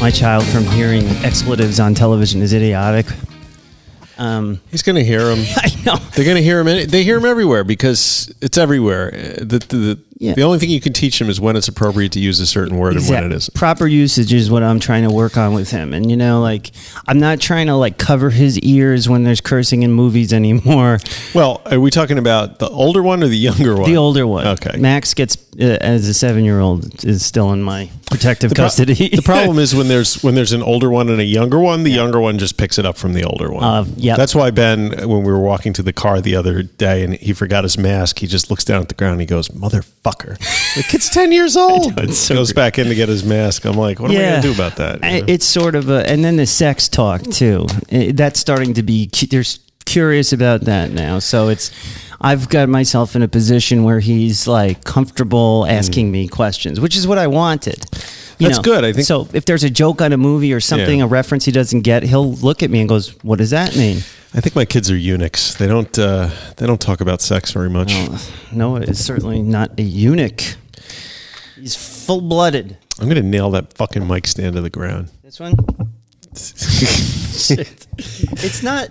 My child from hearing expletives on television is idiotic. Um, He's going to hear them. I know. They're going to hear him. They hear him everywhere because it's everywhere. Uh, The, the, the, Yeah. the only thing you can teach him is when it's appropriate to use a certain word and when it isn't. Proper usage is what I'm trying to work on with him. And you know, like I'm not trying to like cover his ears when there's cursing in movies anymore. Well, are we talking about the older one or the younger one? The older one. Okay. Max gets uh, as a seven year old is still in my protective pro- custody. the problem is when there's when there's an older one and a younger one, the younger one just picks it up from the older one. Uh, yep. That's why Ben, when we were walking to the car the other day and he forgot his mask, he just looks down at the ground and he goes, "Motherfucker!" The kid's ten years old. it's so goes back in to get his mask. I'm like, what am I going to do about that? I- know? It's sort of a, and then the sex talk too. Eh, That's starting to be. cu- There's curious about that now. So it's. I've got myself in a position where he's like comfortable asking me questions, which is what I wanted. You That's good. I think- so. If there's a joke on a movie or something, Yeah. a reference he doesn't get, he'll look at me and goes, "What does that mean?" I think my kids are eunuchs. They don't uh, they don't talk about sex very much. Noah is certainly not a eunuch. He's full blooded. I'm going to nail that fucking mic stand to the ground. This one. Shit. It's not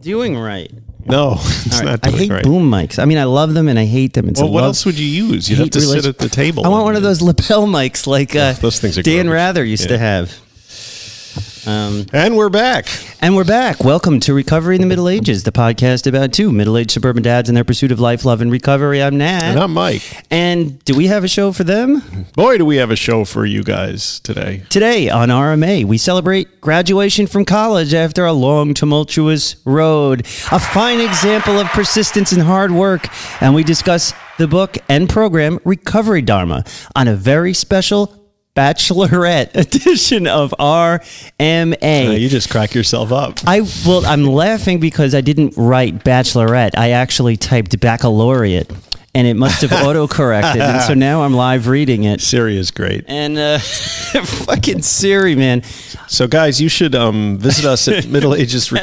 doing right. No, it's All right. not I doing hate right. boom mics. I mean, I love them and I hate them. It's Well, a what love- else would you use? You'd have hate to sit at the table. I want one of those lapel mics like uh, Those things are Dan garbage. Rather used to have. Um, And we're back. and we're back. Welcome to Recovery in the Middle Ages, the podcast about two middle-aged suburban dads and their pursuit of life, love, and recovery. I'm Nat. And I'm Mike. And do we have a show for them? Boy, do we have a show for you guys today. Today on RMA, we celebrate graduation from college after a long, tumultuous road. A fine example of persistence and hard work. And we discuss the book and program Recovery Dharma on a very special bachelorette edition of RMA. Uh, you just crack yourself up. I well, I'm laughing because I didn't write bachelorette. I actually typed baccalaureate, and it must have autocorrected, and so now I'm live reading it. Siri is great. And uh, fucking Siri, man. So, guys, you should um, visit us at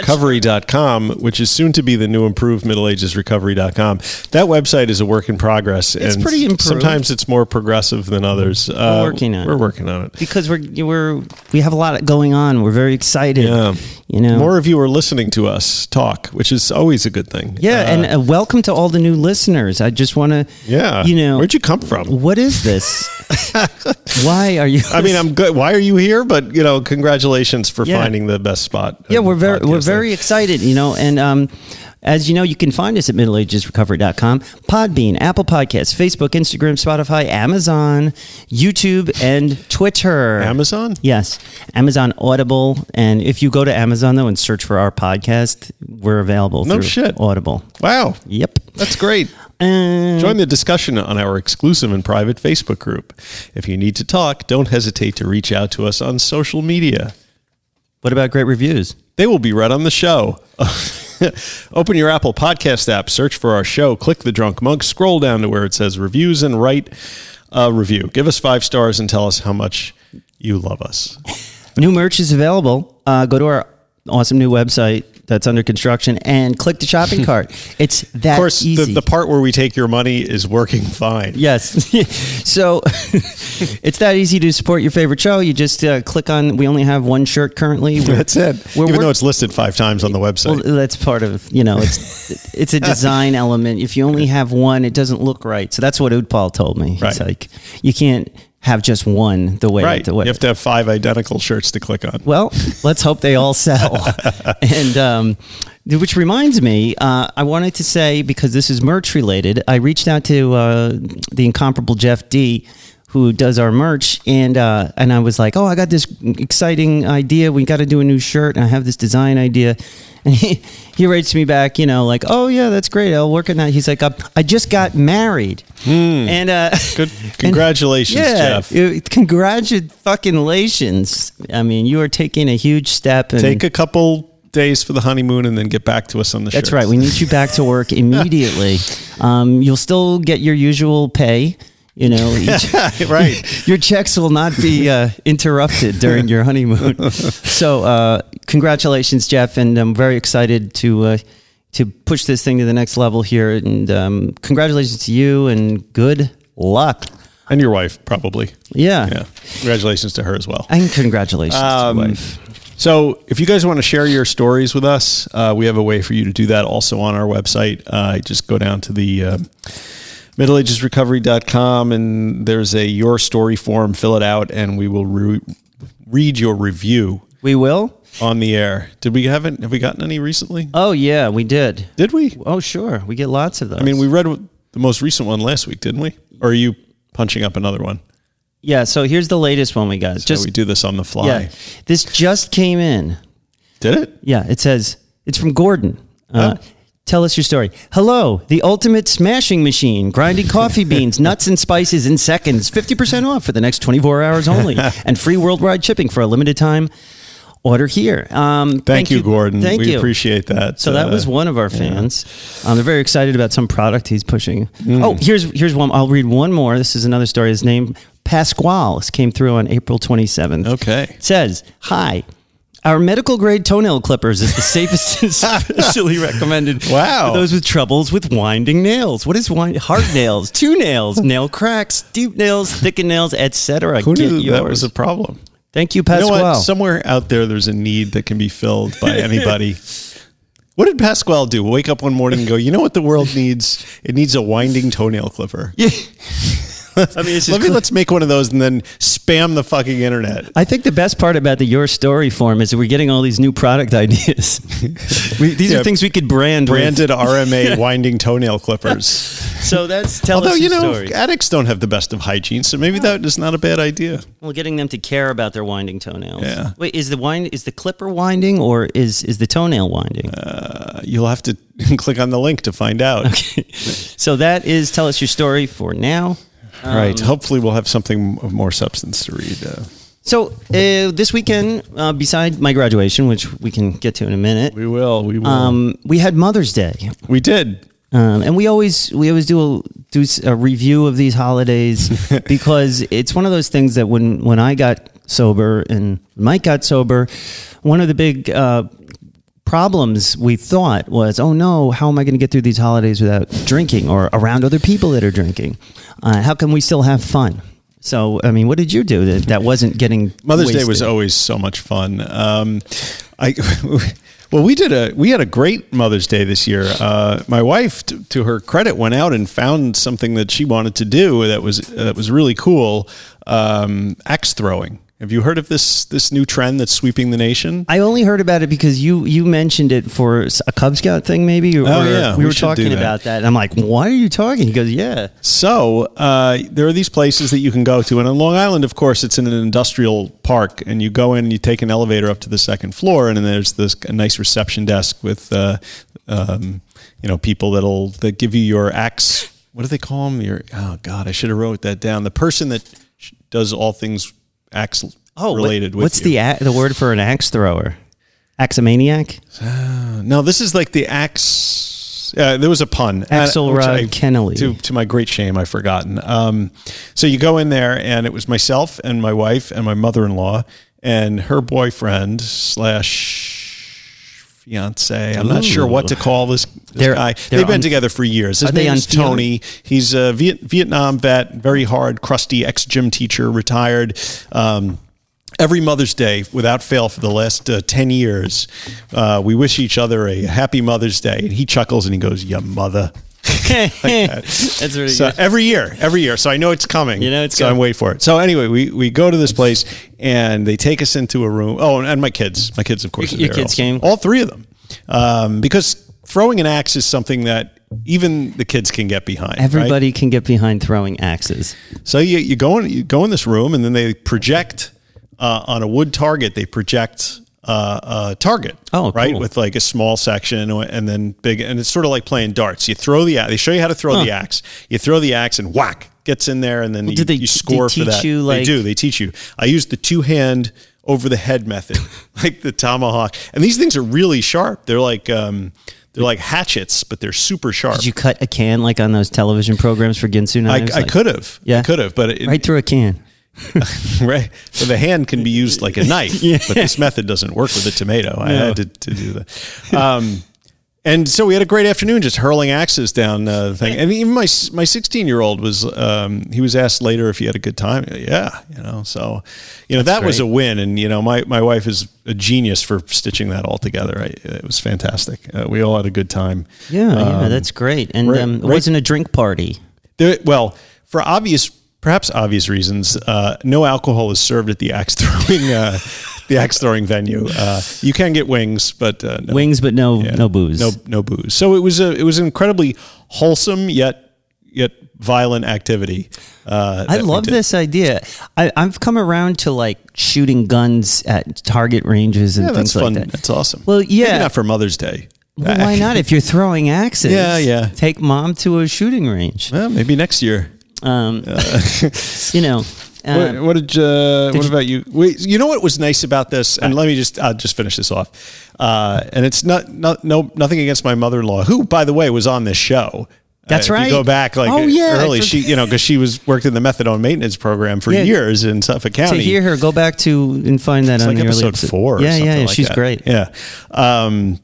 middleagesrecovery.com, which is soon to be the new improved middleagesrecovery.com. That website is a work in progress. It's and pretty improved. Sometimes it's more progressive than others. Uh, working on it. We're working on it. because we're we're we have a lot going on. We're very excited. Yeah. You know. More of you are listening to us talk, which is always a good thing. yeah, Uh, and uh, welcome to all the new listeners. I just want to yeah. you know- where'd you come from? What is this? Why are you I mean, I'm good. Why are you here? But you know, congratulations for Yeah. finding the best spot. Yeah, we're very we're very excited, you know, and um as you know, you can find us at middleagesrecovery.com, Podbean, Apple Podcasts, Facebook, Instagram, Spotify, Amazon, YouTube, and Twitter. Amazon. Yes, Amazon Audible, and if you go to Amazon though and search for our podcast, we're available. No through shit. Audible. Wow, Yep. that's great. And Join the discussion on our exclusive and private Facebook group. If you need to talk, don't hesitate to reach out to us on social media. what about great reviews? They will be read on the show. Open your Apple Podcast app, search for our show, click the drunk monk, scroll down to where it says reviews, and write a review. Give us five stars and tell us how much you love us. New merch is available. Uh, go to our awesome new website that's under construction and click the shopping cart. It's that Of course, the, easy. the part where we take your money is working fine. Yes. so it's that easy to support your favorite show. You just uh, click on. We only have one shirt currently. We're- That's it. Even though it's listed five times on the website. well, that's part of you know it's it's a design element. If you only have one, it doesn't look right. So that's what Utpal told me. He's Right. like, you can't have just one the way right. the You have to have five identical shirts to click on. Well, let's hope they all sell. and um, which reminds me, uh, I wanted to say because this is merch related, I reached out to uh, the incomparable Jeff D. Who does our merch and uh, and I was like, oh, I got this exciting idea. We got to do a new shirt, and I have this design idea. And he, he writes me back, you know, like, oh yeah, that's great. I'll work on that. He's like, I just got married, and uh, Good. Congratulations, yeah, Jeff. it- congratulations. I mean, you are taking a huge step. And Take a couple days for the honeymoon and then get back to us on the That's shirts. right. We need you back to work immediately. Um, you'll still get your usual pay. You know, right. your checks will not be uh, interrupted during your honeymoon. So, uh, congratulations, Jeff, and I'm very excited to uh, to push this thing to the next level here. And um, congratulations to you, and good luck. And your wife, probably. Yeah, Yeah. Congratulations to her as well. and congratulations Um, to your wife. So, if you guys want to share your stories with us, uh, we have a way for you to do that also on our website. Uh, just go down to the uh, middleagesrecovery.com and there's a your story form. Fill it out, and we will re- read your review We will. on the air. Did we haven't have we gotten any recently? Oh yeah, we did. Did we? Oh sure, we get lots of those. I mean, we read the most recent one last week, didn't we? Or are you punching up another one? yeah. So here's the latest one we got. So Just we do this on the fly. yeah, this just came in. Did it? Yeah, it says it's from Gordon. Uh, Oh. Tell us your story. Hello, the ultimate smashing machine, grinding coffee beans, nuts, and spices in seconds. 50% off for the next 24 hours only, and free worldwide shipping for a limited time. Order here. Um, Thank, you, Gordon. Thank we you. appreciate that. So that Uh, was one of our fans. Um, they're very excited about some product he's pushing. Mm. Oh, here's here's one. I'll read one more. This is another story. His name Pasquale. Came through on April 27th. Okay. It says, "Hi." Our medical grade toenail clippers is the safest and specially recommended Wow. for those with troubles with winding nails. What is wind? Hard nails, two nails, nail cracks, deep nails, thickened nails, etc. Who Get knew that was a problem? Thank you, Pasquale. You know what? Somewhere out there, there's a need that can be filled by anybody. what did Pasquale do? Wake up one morning and go, you know what the world needs? It needs a winding toenail clipper. yeah. I mean, it's Let just me let's make one of those and then spam the fucking internet. I think the best part about the Your Story form is we're getting all these new product ideas. we, these Yeah. are things we could brand. with. Branded RMA winding toenail clippers. So that's tell Although us you your know, story. addicts don't have the best of hygiene, so maybe that is not a bad idea. Well, getting them to care about their winding toenails. Yeah. Wait, is the wind is the clipper winding or is is the toenail winding? Uh, you'll have to click on the link to find out. so that is tell us your story for now. All right. Hopefully, we'll have something of more substance to read. Uh, So uh, this weekend, uh, beside my graduation, which we can get to in a minute, we will. We will. um, we had Mother's Day. we did. Um, and we always we always do a, do a review of these holidays because it's one of those things that when when I got sober and Mike got sober, one of the big uh, problems we thought was, oh no, how am I going to get through these holidays without drinking or around other people that are drinking? Uh, how can we still have fun? So, I mean, what did you do that, that wasn't getting Mother's Day was always so much fun. Um, I well, we did a we had a great Mother's Day this year. Uh, my wife, t- to her credit, went out and found something that she wanted to do that was that was really cool. Um, axe throwing. Have you heard of this this new trend that's sweeping the nation? I only heard about it because you you mentioned it for a Cub Scout thing, maybe. Or Oh, yeah, we, we were talking that. about that. And I'm like, why are you talking? He goes, yeah. So uh, there are these places that you can go to, and on Long Island, of course, it's in an industrial park, and you go in, and you take an elevator up to the second floor, and then there's this a nice reception desk with, uh, um, you know, people that'll that give you your axe. What do they call them? Your oh god, I should have wrote that down. The person that does all things axe Oh, what- related with what's you. the the word for an axe thrower? Axomaniac, No, this is like the axe. Uh, there was a pun. Uh, Axelrod I- Kennelly. To, to my great shame, I've forgotten. Um, so you go in there, and it was myself and my wife and my mother in law and her boyfriend slash fiance. I'm not sure what to call this, this They're- guy. they're They've been un- together for years. His they name is unfeeling? Tony. He's a Viet, Vietnam vet, very hard, crusty ex gym teacher, retired. Um, every Mother's Day, without fail, for the last uh, 10 years, uh, we wish each other a happy Mother's Day. And he chuckles and he goes, Ya mother. That's really So good. every year, every year. So I know it's coming. You know it's so I'm waiting for it. So anyway, we, we go to this place and they take us into a room. Oh, and my kids, my kids, of course, Your- are your kids also. came? All three of them, um, because throwing an axe is something that even the kids can get behind. right? Everybody can get behind throwing axes. So you, you go in you go in this room and then they project uh, on a wood target. They project uh, a target. Oh, right, cool. with like a small section and then big, and it's sort of like playing darts. You throw the. They show you how to throw the axe. You throw the axe and whack gets in there, and then you, did they- you they score for that. you, they do. They teach you. I used the two hand over the head method, like the tomahawk. And these things are really sharp. They're like um, they're like hatchets, but they're super sharp. Did you cut a can like on those television programs for Ginsu I, knives? I Like, could have, Yeah. I could have, but it, right through a can. right. So the hand can be used like a knife, but this method doesn't work with a tomato. I had to, to do that. Um, and so we had a great afternoon just hurling axes down uh, the thing. And even my my 16 year old was um, he was asked later if he had a good time. Yeah, you know. So you know that was a win. And you know my my wife is a genius for stitching that all together. I, it was fantastic. Uh, we all had a good time. Yeah, yeah, Um, that's great. And right- um, it right- wasn't a drink party. there, well, for obvious, perhaps obvious reasons, uh, no alcohol is served at the axe throwing, uh, the axe throwing venue. Uh, you can get wings, but uh, no, Wings, but no yeah, no booze. no no booze. So it was a it was an incredibly wholesome yet yet violent activity. Uh, I love this idea. I, I've come around to like shooting guns at target ranges and Yeah, things that's fun. like that. That's awesome. Well, yeah. Maybe not for Mother's Day. Well, why not? If you're throwing axes, Yeah, yeah. Take mom to a shooting range. Well, maybe next year. Um, you know, uh, what, what did, uh, what you- about you? Wait, you know what was nice about this? And let me just I'll just finish this off. Uh, and it's not not no nothing against my mother in law, who by the way was on this show. That's Uh, if right. You go back like Oh, yeah, early. She you know because she was worked in the methadone maintenance program for Yeah. years in Suffolk County. to hear her, go back to and find that It's on like the early episode four. Yeah, yeah, yeah. like she's that. great. Yeah. Um,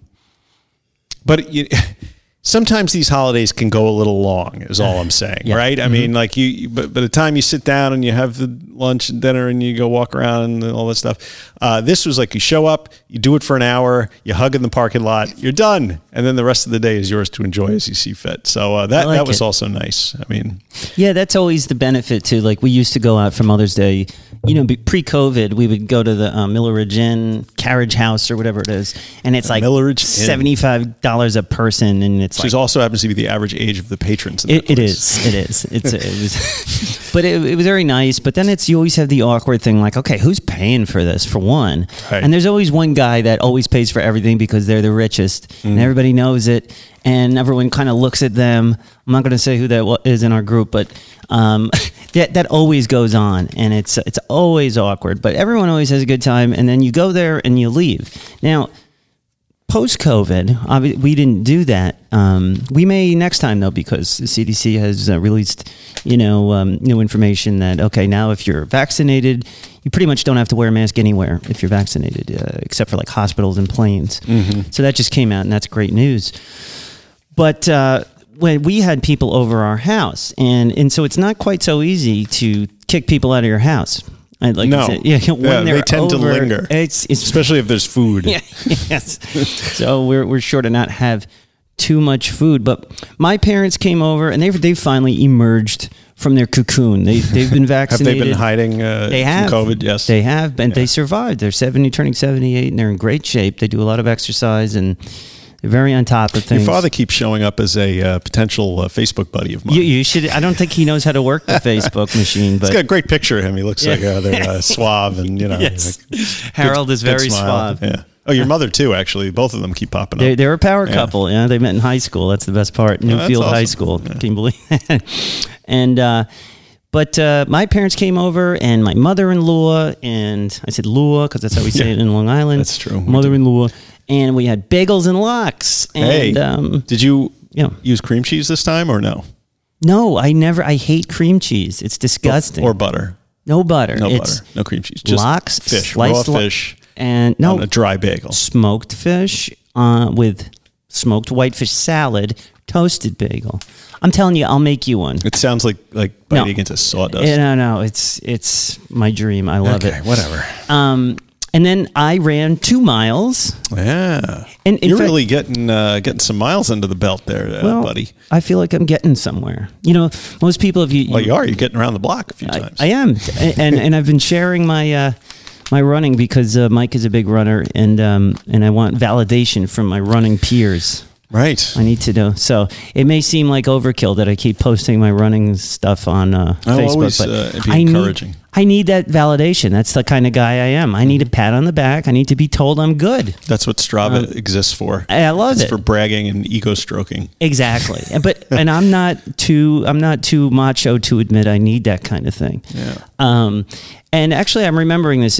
but you, sometimes these holidays can go a little long. Is all I'm saying, Yeah. Mm-hmm. right? I mean, like you, but by the time you sit down and you have the lunch and dinner and you go walk around and all that stuff, uh, this was like you show up, you do it for an hour, you hug in the parking lot, you're done, and then the rest of the day is yours to enjoy as you see fit. So uh, that like that was it. also nice. I mean, Yeah, that's always the benefit too. Like we used to go out for Mother's Day. You know, pre-COVID, we would go to the uh, Milleridge Inn Carriage House or whatever it is, and it's like Inn. seventy-five dollars a person, and it's which like also happens to be the average age of the patrons. It, it is. It is. It's. It was, but it, it was very nice. But then it's you always have the awkward thing, like, okay, who's paying for this for one? Right. And there's always one guy that always pays for everything because they're the richest, Mm. and everybody knows it, and everyone kind of looks at them. I'm not going to say who that is in our group, but um, that that always goes on, and it's it's always awkward. But everyone always has a good time, and then you go there and you leave. Now post COVID, we didn't do that. Um, we may next time though, because the CDC has uh, released, you know, um, new information that okay, now if you're vaccinated, you pretty much don't have to wear a mask anywhere if you're vaccinated, uh, except for like hospitals and planes. So that just came out, and that's great news. But uh, when we had people over our house, and and so it's not quite so easy to kick people out of your house. I'd like No. to say, yeah, when Yeah, they they're tend to over, linger. It's it's especially if there's food. yeah, yes. so we're we're sure to not have too much food. But my parents came over and they've they finally emerged from their cocoon. They they've been vaccinated. Have they been hiding uh, They from have COVID? Yes. they have, and they survived. They're seventy, turning seventy-eight, and they're in great shape. They do a lot of exercise and very on top of things. Your father keeps showing up as a uh, potential uh, Facebook buddy of mine. you, you should. I don't think he knows how to work the Facebook machine, He's but got a great picture of him. He looks like uh, they're uh, suave and you know. yes, like, Harold good- is very suave. Yeah. Oh, your mother too. Actually, both of them keep popping They're, up. they're a power Yeah. couple. Yeah, they met in high school. That's the best part. Newfield High awesome. School. Can you believe that? and uh, but uh, my parents came over, and my mother-in-law, and I said Lua because that's how we say Yeah. it in Long Island. That's true. Mother-in-law, and we had bagels and lox. And hey, um, did you yeah. use cream cheese this time or no? no, I never. I hate cream cheese. It's disgusting. Or butter? no butter. No it's butter. No cream cheese. Just lox, fish, raw sliced lo- fish and no a dry bagel. smoked fish uh, with smoked whitefish salad, toasted bagel. I'm telling you, I'll make you one. It sounds like like No. biting into sawdust. Yeah, no, no, it's it's my dream. I love okay, it. whatever. Um, and then I ran two miles. Yeah, And you're fact- really getting uh, getting some miles under the belt there, uh, Well, buddy. I feel like I'm getting somewhere. You know, most people, if you, Well, you are. You're getting around the block a few I, times. I am, and and I've been sharing my uh, my running because uh, Mike is a big runner, and um, and I want validation from my running peers. Right. I need to know. So it may seem like overkill that I keep posting my running stuff on uh, Oh, Facebook, always, but uh, be I encouraging. Need, I need that validation. That's the kind of guy I am. I need a pat on the back. I need to be told I'm good. That's what Strava exists for. I love it's it. for bragging and ego stroking. Exactly. And- but and I'm not too I'm not too macho to admit I need that kind of thing. Yeah. Um, and actually, I'm remembering this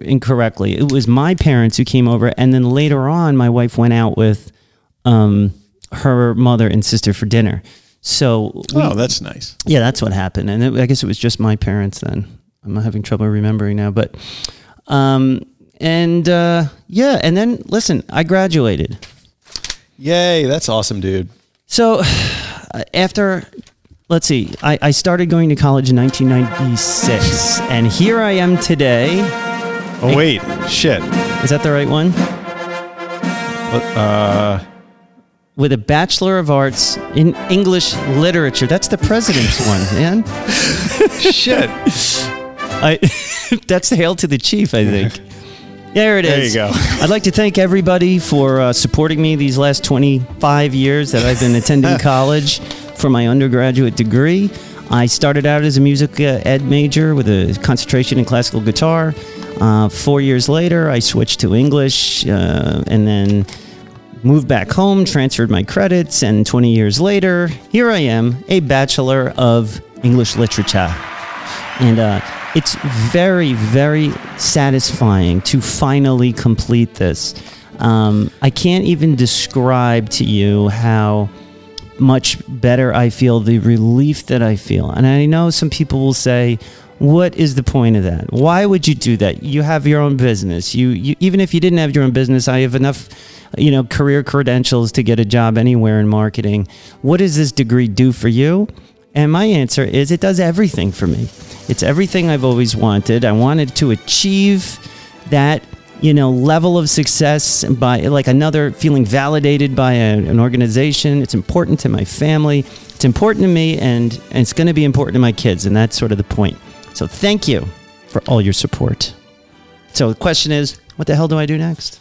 incorrectly. It was my parents who came over, and then later on, my wife went out with um, her mother and sister for dinner. So we, oh, that's nice. yeah, that's what happened. And it, I guess it was just my parents then. I'm having trouble remembering now, but um, and uh, yeah, and then listen, I graduated. Yay, that's awesome, dude. So after, let's see, I, I started going to college in 1996, and here I am today. Oh, wait. Shit. Is that the right one? Uh, With a Bachelor of Arts in English Literature. That's the president's one, man. shit. I, that's the hail to the chief, I think. There it is. There you go. I'd like to thank everybody for uh, supporting me these last 25 years that I've been attending college for my undergraduate degree. I started out as a music uh, ed major with a concentration in classical guitar. Uh, four years later, I switched to English uh, and then moved back home, transferred my credits, and 20 years later, here I am, a Bachelor of English Literature. And uh, it's very, very satisfying to finally complete this. Um, I can't even describe to you how much better I feel, the relief that I feel. And I know some people will say, what is the point of that? Why would you do that? You have your own business. You, you even if you didn't have your own business, I have enough, you know, career credentials to get a job anywhere in marketing. What does this degree do for you? And my answer is it does everything for me. It's everything I've always wanted. I wanted to achieve that, you know, level of success by like another feeling validated by a, an organization. It's important to my family. It's important to me and, and it's going to be important to my kids. And that's sort of the point. So thank you for all your support. So the question is, what the hell do I do next?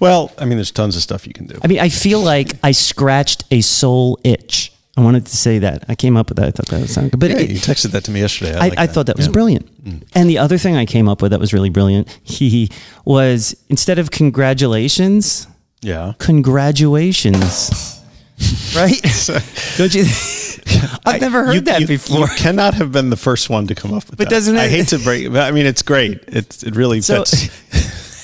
Well, I mean, there's tons of stuff you can do. I mean, I feel like I scratched a soul itch. I wanted to say that. I came up with that. I thought that would sound good. But Yeah, it- you texted that to me yesterday. I, I, like I thought that was Yeah. Mm. brilliant. And the other thing I came up with that was really brilliant, he was instead of congratulations, Yeah. congratulations. right? Don't you? I've never heard You- that you- before. You cannot have been the first one to come up with But that. doesn't it? I hate to break. but I mean, it's great. It's it really So-.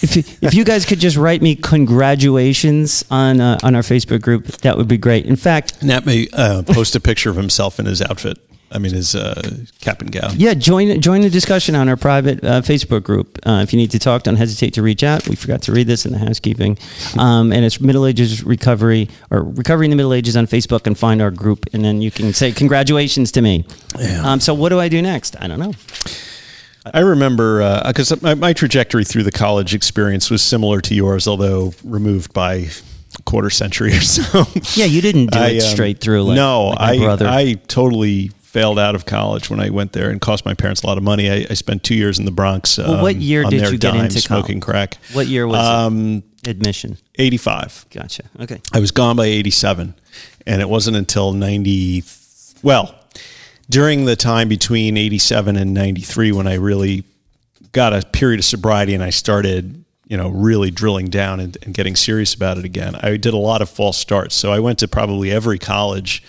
If, you- if you guys could just write me congratulations on uh, on our Facebook group, that would be great. In fact, Nat may uh, post a picture of himself in his outfit. I mean, his uh, cap and gown. yeah, join join the discussion on our private uh, Facebook group. Uh, if you need to talk, don't hesitate to reach out. We forgot to read this in the housekeeping, um, and it's Middle Ages Recovery or Recovery in the Middle Ages on Facebook, and find our group, and then you can say congratulations to me. Yeah. Um, so what do I do next? I don't know. I remember because my, my trajectory through the college experience was similar to yours, although removed by a quarter century or so. Yeah, you didn't do I, it um, straight through. Like, no, like I brother. I totally failed out of college when I went there and cost my parents a lot of money. I, I spent two years in the Bronx. Well, what um, year did you get into smoking crack? what year was Um, it? Admission. eighty five. Gotcha. Okay. I was gone by 87 and it wasn't until 90 well during the time between 87 and 93 when I really got a period of sobriety and I started you know really drilling down and, and getting serious about it again I did a lot of false starts. So I went to probably every college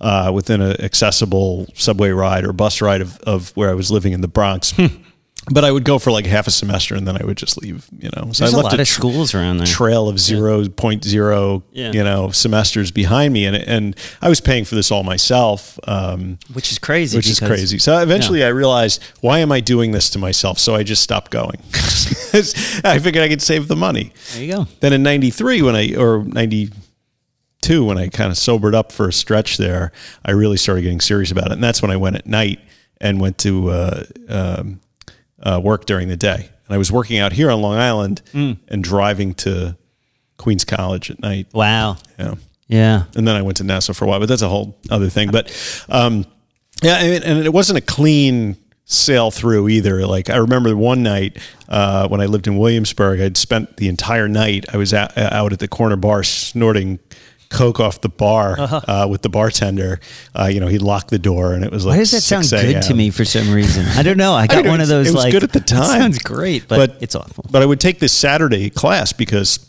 uh, within an accessible subway ride or bus ride of, of where I was living in the Bronx but I would go for like half a semester and then I would just leave you know so There's I a left lot of schools around there. trail of zero point zero, Yeah. you know, semesters behind me, and and I was paying for this all myself, um, which is crazy. which is crazy. So eventually, I realized why am I doing this to myself? So I just stopped going. I figured I could save the money. There you go. Then in '93, when I or '92, when I kind of sobered up for a stretch there, I really started getting serious about it, and that's when I went at night and went to uh, um, uh, work during the day. And I was working out here on Long Island Mm. and driving to Queens College at night. Wow. Yeah. Yeah. And then I went to Nassau for a while, but that's a whole other thing. But um, yeah, mean, and it wasn't a clean sail through either. Like I remember one night uh, when I lived in Williamsburg, I'd spent the entire night. I was out, out at the corner bar snorting coke off the bar Uh-huh. uh, with the bartender. Uh, you know, he locked the door, and it was like Why does that 6 sound good to me for some reason? I don't know. I got know, one of those it was like good at the "That time." sounds great, but, it's awful. But I would take this Saturday class because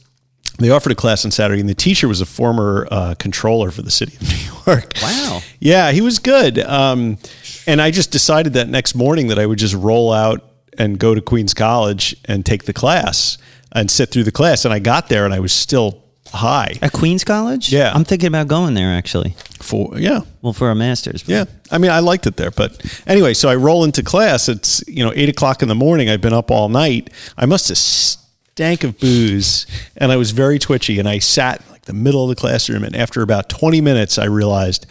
they offered a class on Saturday, and the teacher was a former uh, controller for the city of New York. Wow. Yeah, he was good. Um, and I just decided that next morning that I would just roll out and go to Queens College and take the class and sit through the class. And I got there and I was still high. At Queens College? Yeah. I'm thinking about going there actually. For yeah, Well, for a master's. yeah. I mean, I liked it there, but anyway, so I roll into class. It's you know eight o'clock in the morning. I've been up all night. I must have stank of booze, and I was very twitchy. And I sat in, like the middle of the classroom, and after about twenty minutes, I realized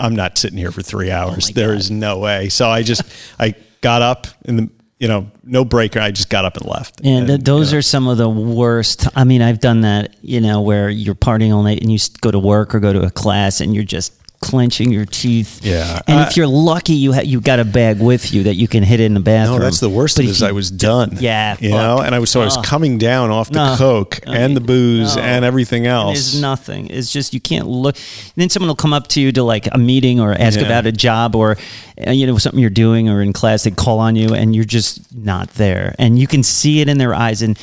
I'm not sitting here for three hours. Oh there is no way. So I just I got up in the you know no breaker. I just got up and left. And th- those are some of the worst. I mean, I've done that, you know, where you're partying all night and you go to work or go to a class and you're just clenching your teeth. Yeah. And I- if you're lucky, you ha- you got a bag with you that you can hit in the bathroom. No, that's the worst But of is you- I was done. Yeah, you fuck. know, and I was so I was coming down off the coke and the booze and everything else. There's nothing. It's just you can't look. Then someone will come up to you to like a meeting or ask Yeah. about a job or uh, you know something you're doing or in class. They call on you and you're just not there, and you can see it in their eyes and.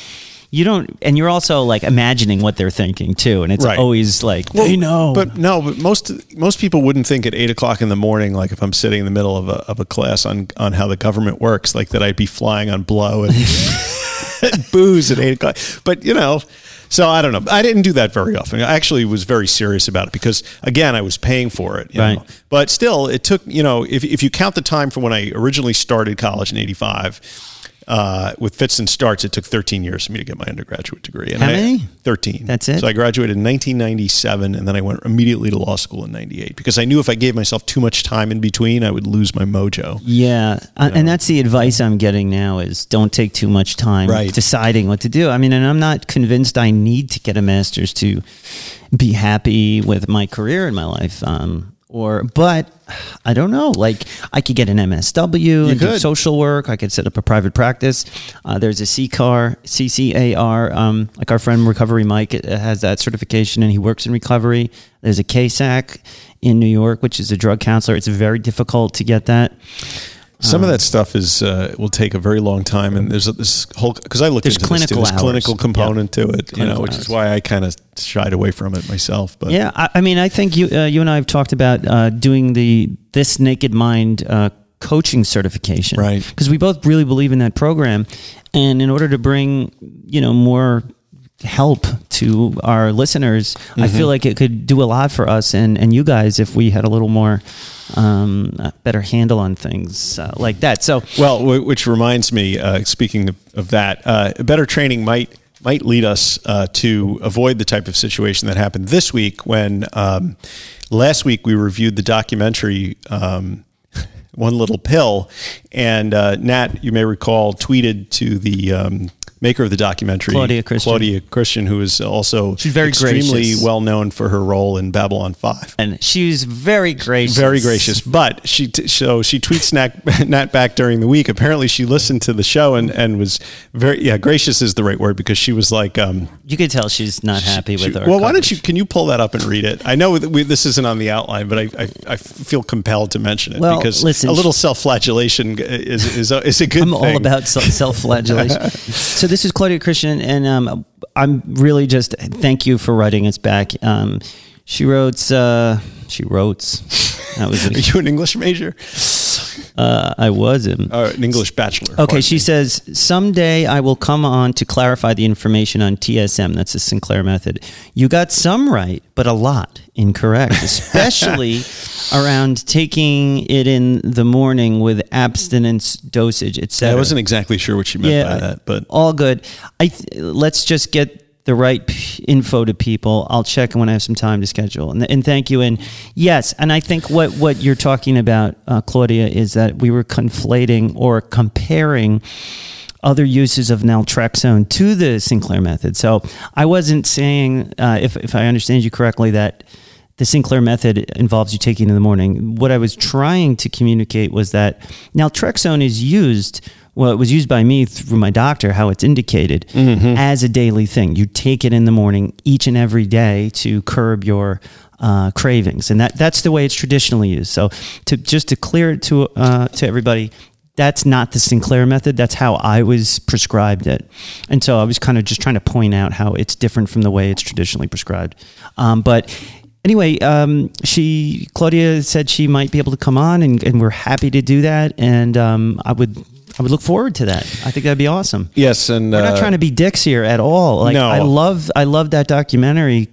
You don't, and you're also like imagining what they're thinking too, and it's Right. always like they know. But no, but most most people wouldn't think at eight o'clock in the morning, like if I'm sitting in the middle of a of a class on on how the government works, like that I'd be flying on blow and, and booze at eight o'clock. But you know, so I don't know. I didn't do that very often. I actually was very serious about it because again, I was paying for it. you Right. know. But still, it took you know if if you count the time from when I originally started college in '85. Uh, with fits and starts, it took 13 years for me to get my undergraduate degree. And How I- many? 13. That's it? So I graduated in 1997, and then I went immediately to law school in '98 because I knew if I gave myself too much time in between, I would lose my mojo. Yeah, uh, and that's the advice I'm getting now is don't take too much time Right. deciding what to do. I mean, and I'm not convinced I need to get a master's to be happy with my career in my life. Um, or, but I don't know. Like, I could get an MSW and do social work. I could set up a private practice. Uh, there's a CCAR, CCAR. Um, like our friend Recovery Mike uh, has that certification, and he works in recovery. There's a CASAC in New York, which is a drug counselor. It's very difficult to get that. Some of that stuff is uh, will take a very long time, and there's a, this whole because I look There's into this, too, clinical clinical component to it, you know, which hours. is why I kind of shied away from it myself. But Yeah, I, I mean, I think you uh, you and I have talked about uh, doing the this Naked Mind uh, coaching certification, Right. Because we both really believe in that program, and in order to bring you know more help to our listeners, I Mm-hmm. feel like it could do a lot for us and and you guys if we had a little more um, better handle on things uh, like that. So Well, w- which reminds me, uh, speaking of, of that, uh, better training might might lead us uh, to avoid the type of situation that happened this week when um, last week we reviewed the documentary. Um, one little pill, and uh, Nat, you may recall, tweeted to the um, maker of the documentary, Claudia Christian. Claudia Christian, who is also She's very extremely gracious. well known for her role in Babylon Five and she's very gracious, very gracious. But she t- so she tweets Nat, Nat back during the week. Apparently, she listened to the show and, and was very yeah gracious is the right word because she was like um You could tell she's not happy with she- her. well why don't you can you pull that up and read it? I know that we, this isn't on the outline, but I, I I feel compelled to mention it Well, because listen, a little self flagellation is is is a good. I'm all about self flagellation. so this is Claudia Christian, and um, I'm really just thank you for writing us back. Um, she wrote, uh, she wrote. That was Are you an English major? Uh, I was in. Or an English bachelor? Okay, she me. says, someday I will come on to clarify the information on TSM. That's the Sinclair method. You got some right, but a lot incorrect, especially around taking it in the morning with abstinence dosage, etc. I wasn't exactly sure what she meant by that, but all good. I th- let's just get the right p- info to people. I'll check when I have some time to schedule. And, and thank you. And yes, and I think what what you're talking about, uh, Claudia, is that we were conflating or comparing other uses of naltrexone to the Sinclair method. So I wasn't saying, uh, if if I understand you correctly, that the Sinclair method involves you taking in the morning. What I was trying to communicate was that naltrexone is used. Well, it was used by me through my doctor, how it's indicated as a daily thing. You take it in the morning each and every day to curb your uh, cravings, and that that's the way it's traditionally used. So, to just to clear it to uh, to everybody, that's not the Sinclair method. That's how I was prescribed it. And so I was kind of just trying to point out how it's different from the way it's traditionally prescribed. Um, but anyway, um, she, Claudia said she might be able to come on and, and we're happy to do that. And um, I would, I would look forward to that. I think that'd be awesome. Yes, and We're not uh, trying to be dicks here at all. Like No. I love, I love that documentary,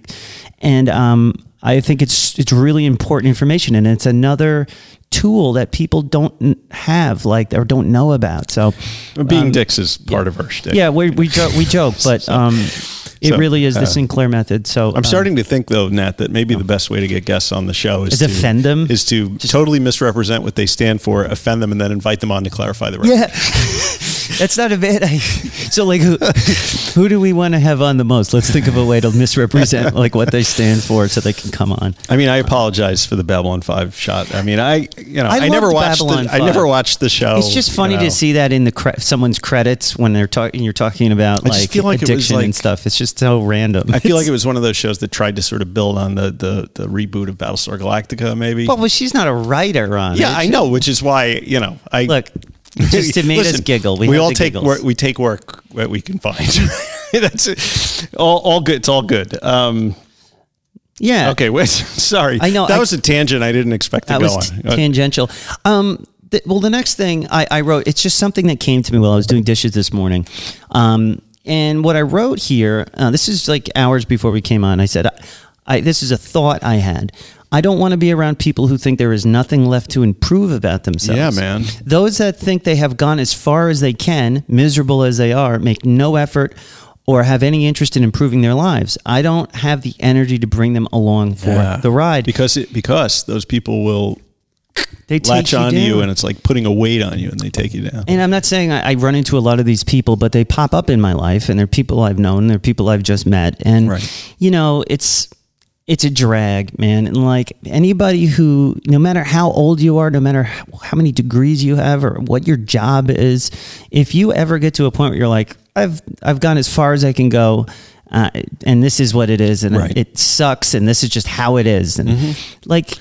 and um, I think it's it's really important information, and it's another tool that people don't have, like or don't know about. So, being um, dicks is part of our shtick. yeah, we we joke, we joke, but um, it So, really is the uh, Sinclair method. So I'm um, starting to think, though, Nat, that maybe the best way to get guests on the show is, to offend them? is to totally misrepresent what they stand for, offend them, and then invite them on to clarify the record. Yeah, that's not a bad. I, so, like, who, who do we want to have on the most? Let's think of a way to misrepresent like what they stand for, so they can come on. I mean, I apologize for the Babylon Five shot. I mean, I you know, I I, never watched Babylon the, I never watched the show. It's just funny you know. to see that in the cre- someone's credits when they're talking. You're talking about like like addiction and stuff. It's just so random. I feel like it was one of those shows that tried to sort of build on the the, the reboot of Battlestar Galactica, maybe. well, well, she's not a writer on yeah, it. I know, which is why you know I Look, just it made us giggle. We, We, all take giggles. work, we take work that we can find. That's it. All, all good. It's all good. Um, Yeah. okay. Wait, sorry. I know, that I- was a tangent. I didn't expect to go was on. t- tangential. Um, th- well, the next thing I, I wrote, it's just something that came to me while I was doing dishes this morning. Um, and what I wrote here, uh, this is like hours before we came on. I said, I, I, this is a thought I had. I don't want to be around people who think there is nothing left to improve about themselves. Yeah, man. Those that think they have gone as far as they can, miserable as they are, make no effort or have any interest in improving their lives. I don't have the energy to bring them along for Yeah. the ride. because it, because those people will They latch onto you, and it's like putting a weight on you, and they take you down. And I'm not saying I, I run into a lot of these people, but they pop up in my life, and they're people I've known, they're people I've just met, and Right. you know, it's it's a drag, man. And like anybody who, no matter how old you are, no matter how, many degrees you have or what your job is, if you ever get to a point where you're like, I've I've gone as far as I can go. Uh, and this is what it is, and Right. it sucks, and this is just how it is, and Mm-hmm. like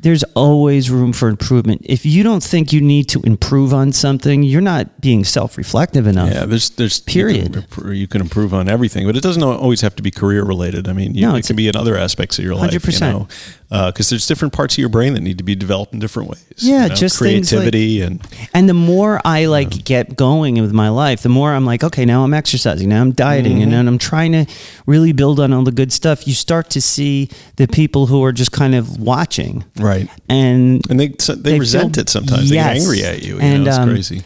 there's always room for improvement. If you don't think you need to improve on something, you're not being self-reflective enough. Yeah, there's there's Period. You can, improve- you can improve on everything, but it doesn't always have to be career related. I mean, you, No, it can be in other aspects of your life. 100%. You know, because there's different parts of your brain that need to be developed in different ways. Yeah, you know, just things like- creativity and And the more I like get going with my life, the more I'm like, okay, now I'm exercising, now I'm dieting, and then I'm trying to really build on all the good stuff. You start to see the people who are just kind of watching, right. and And they they, They resent feel- it sometimes. They get angry at you. you And, know, it's um, crazy.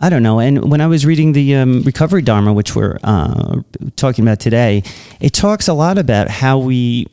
I don't know. And when I was reading the um, Recovery Dharma, which we're uh, talking about today, it talks a lot about how we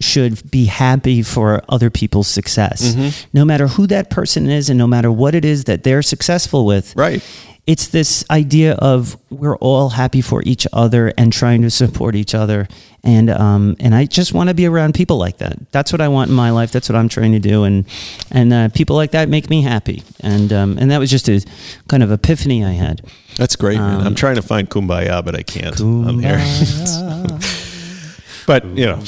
should be happy for other people's success, no matter who that person is and no matter what it is that they're successful with. Right. It's this idea of we're all happy for each other and trying to support each other, and um, and I just want to be around people like that. That's what I want in my life. That's what I'm trying to do, and and uh, people like that make me happy. And um, and that was just a kind of epiphany I had. That's great, man. um, I'm trying to find kumbaya, but I can't. I'm here. but you know,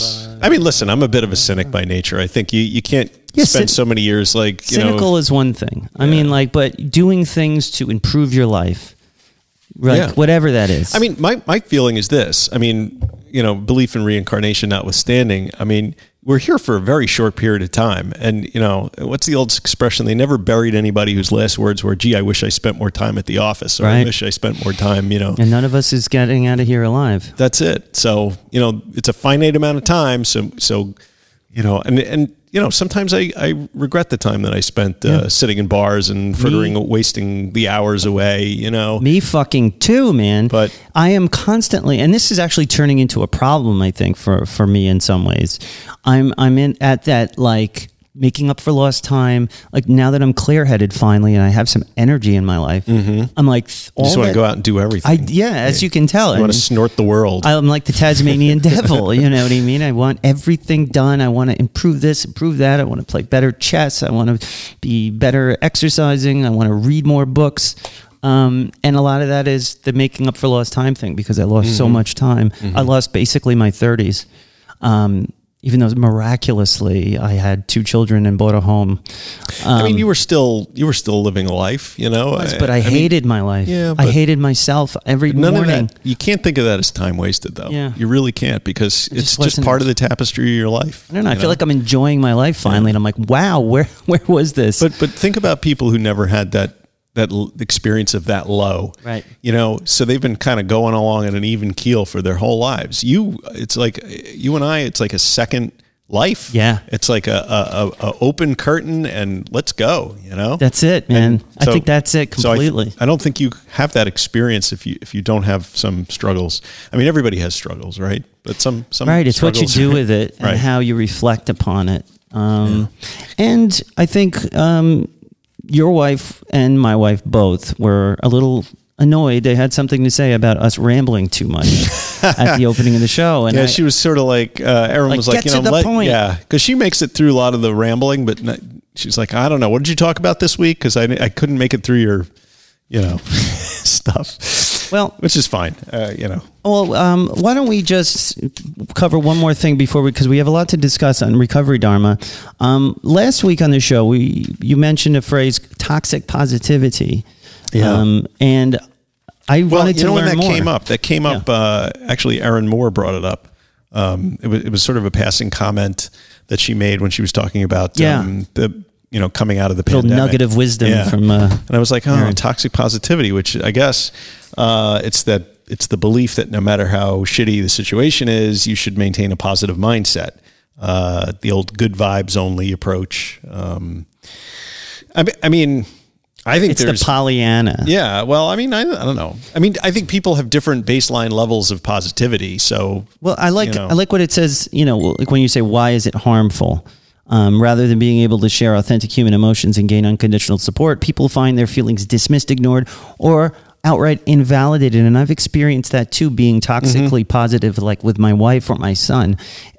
I mean, listen, I'm a bit of a cynic by nature. I think you you can't Yeah, spend so many years like you Cynical know. is one thing. I mean, like, but doing things to improve your life, like Yeah. whatever that is. I mean, my my feeling is this. I mean, you know, belief in reincarnation notwithstanding, I mean, we're here for a very short period of time, and you know, what's the old expression? They never buried anybody whose last words were, "Gee, I wish I spent more time at the office," or "I wish I spent more time," you know. and none of us is getting out of here alive. that's it. So you know, it's a finite amount of time. So so you know, and and you know, sometimes I, I regret the time that I spent uh, Yeah. sitting in bars and frittering, wasting the hours away. You know, Me fucking too, man. But- I am constantly, and this is actually turning into a problem. I think for for me in some ways, I'm I'm in at that like making up for lost time. Like now that I'm clear headed finally and I have some energy in my life, I'm like all You just want to go out and do everything. I yeah, as you can tell, you want to snort the world. I'm like the Tasmanian devil. You know what I mean? I want everything done. I want to improve this, improve that. I want to play better chess. I want to be better exercising. I want to read more books. Um, and a lot of that is the making up for lost time thing because I lost so much time. I lost basically my 30s. Um, even though miraculously I had two children and bought a home. I mean, um, you were still you were still living a life, you know. but I, mean, hated my life. Yeah, I hated myself every none morning. of that. You can't think of that as time wasted, though. Yeah. you really can't because it's just just part of the tapestry of your life. I don't know. I you feel like I'm enjoying my life finally, and I'm like, wow, where where was this? But but think about people who never had that that l- experience of that low. Right. You know, so they've been kind of going along at an even keel for their whole lives. You, it's like you and I. It's like a second life. Yeah. It's like a, a, a, a open curtain and let's go. You know. That's it, man. And I think that's it so I th- completely. I, don't think you have that experience if you if you don't have some struggles. I mean, everybody has struggles, right? But some some right. It's what you do with it and Right. how you reflect upon it. Um, And I think um, your wife and my wife both were a little annoyed. They had something to say about us rambling too much at the opening of the show. And Yeah, I- she was sort of like uh, Erin Like, was like, you know, let- point. yeah, because she makes it through a lot of the rambling, but not, she's like, I don't know, what did you talk about this week? Because I I couldn't make it through your, you know, stuff. Well- which is fine, uh, you know. Well, um, why don't we just cover one more thing before we, because we have a lot to discuss on recovery dharma. Um, last week on the show, we you mentioned a phrase toxic positivity, Yeah. um, and I Well, wanted you to know learn when that more. came up? That came up. Uh, actually, Erin Moore brought it up. Um, it was it was sort of a passing comment that she made when she was talking about Yeah. um, the you know coming out of the Little pandemic. nugget of wisdom Yeah. from. Uh, And I was like, oh, Erin. toxic positivity, which I guess uh, it's that it's the belief that no matter how shitty the situation is, you should maintain a positive mindset. Uh, the old good vibes only approach. Um, I, mean- I mean, I think it's the Pollyanna. yeah. Well, I mean, I, I don't know. I mean, I think people have different baseline levels of positivity. So Well, I like you know. I like what it says. You know, like when you say why is it harmful, um, rather than being able to share authentic human emotions and gain unconditional support, people find their feelings dismissed, ignored, or outright invalidated. And I've experienced that too, being toxically positive, like with my wife or my son.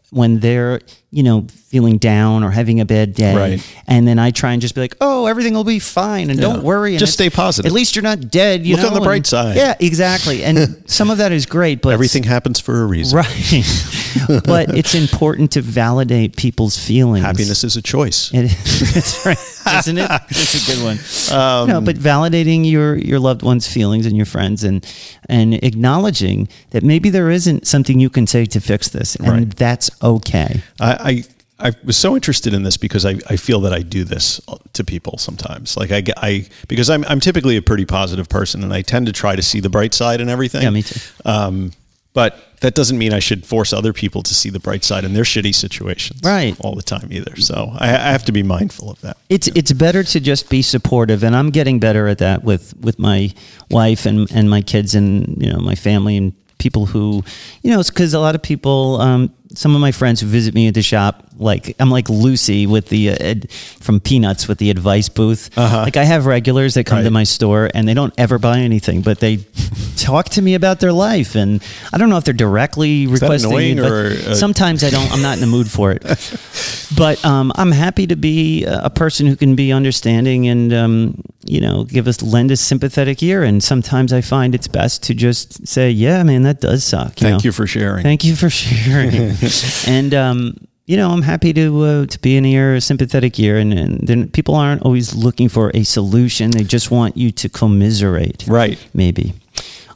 When they're, you know, feeling down or having a bad day, Right. and then I try and just be like, "Oh, everything will be fine, and Yeah. don't worry." And Just stay positive. At least you're not dead. You Look know, on the bright and- side. Yeah, exactly. And some of that is great, but everything happens for a reason. Right. but it's important to validate people's feelings. Happiness is a choice. It, that's right, isn't it? It's a good one. Um, no, but validating your your loved ones' feelings and your friends, and and acknowledging that maybe there isn't something you can say to fix this, and Right. that's okay. I, I I was so interested in this because I, I feel that I do this to people sometimes. Like I, I because I'm I'm typically a pretty positive person and I tend to try to see the bright side and everything. Yeah, me too. Um, but that doesn't mean I should force other people to see the bright side in their shitty situations, Right. All the time either. So I, I have to be mindful of that. It's it's better to just be supportive, and I'm getting better at that with with my wife and and my kids and you know my family and people who you know it's because a lot of people. Um, some of my friends who visit me at the shop, like I'm like Lucy with the uh, ed, from Peanuts with the advice booth. Uh-huh. Like I have regulars that come to my store and they don't ever buy anything, but they talk to me about their life, and I don't know if they're directly requesting. annoying but or, uh, sometimes I don't. I'm not in the mood for it. but um, I'm happy to be a person who can be understanding and um, you know give us lend a sympathetic ear. And sometimes I find it's best to just say, "Yeah, man, that does suck." Thank know? you for sharing. Thank you for sharing. and um, you know, I'm happy to uh, to be in ear, a sympathetic ear, and, and then people aren't always looking for a solution. They just want you to commiserate, right. maybe.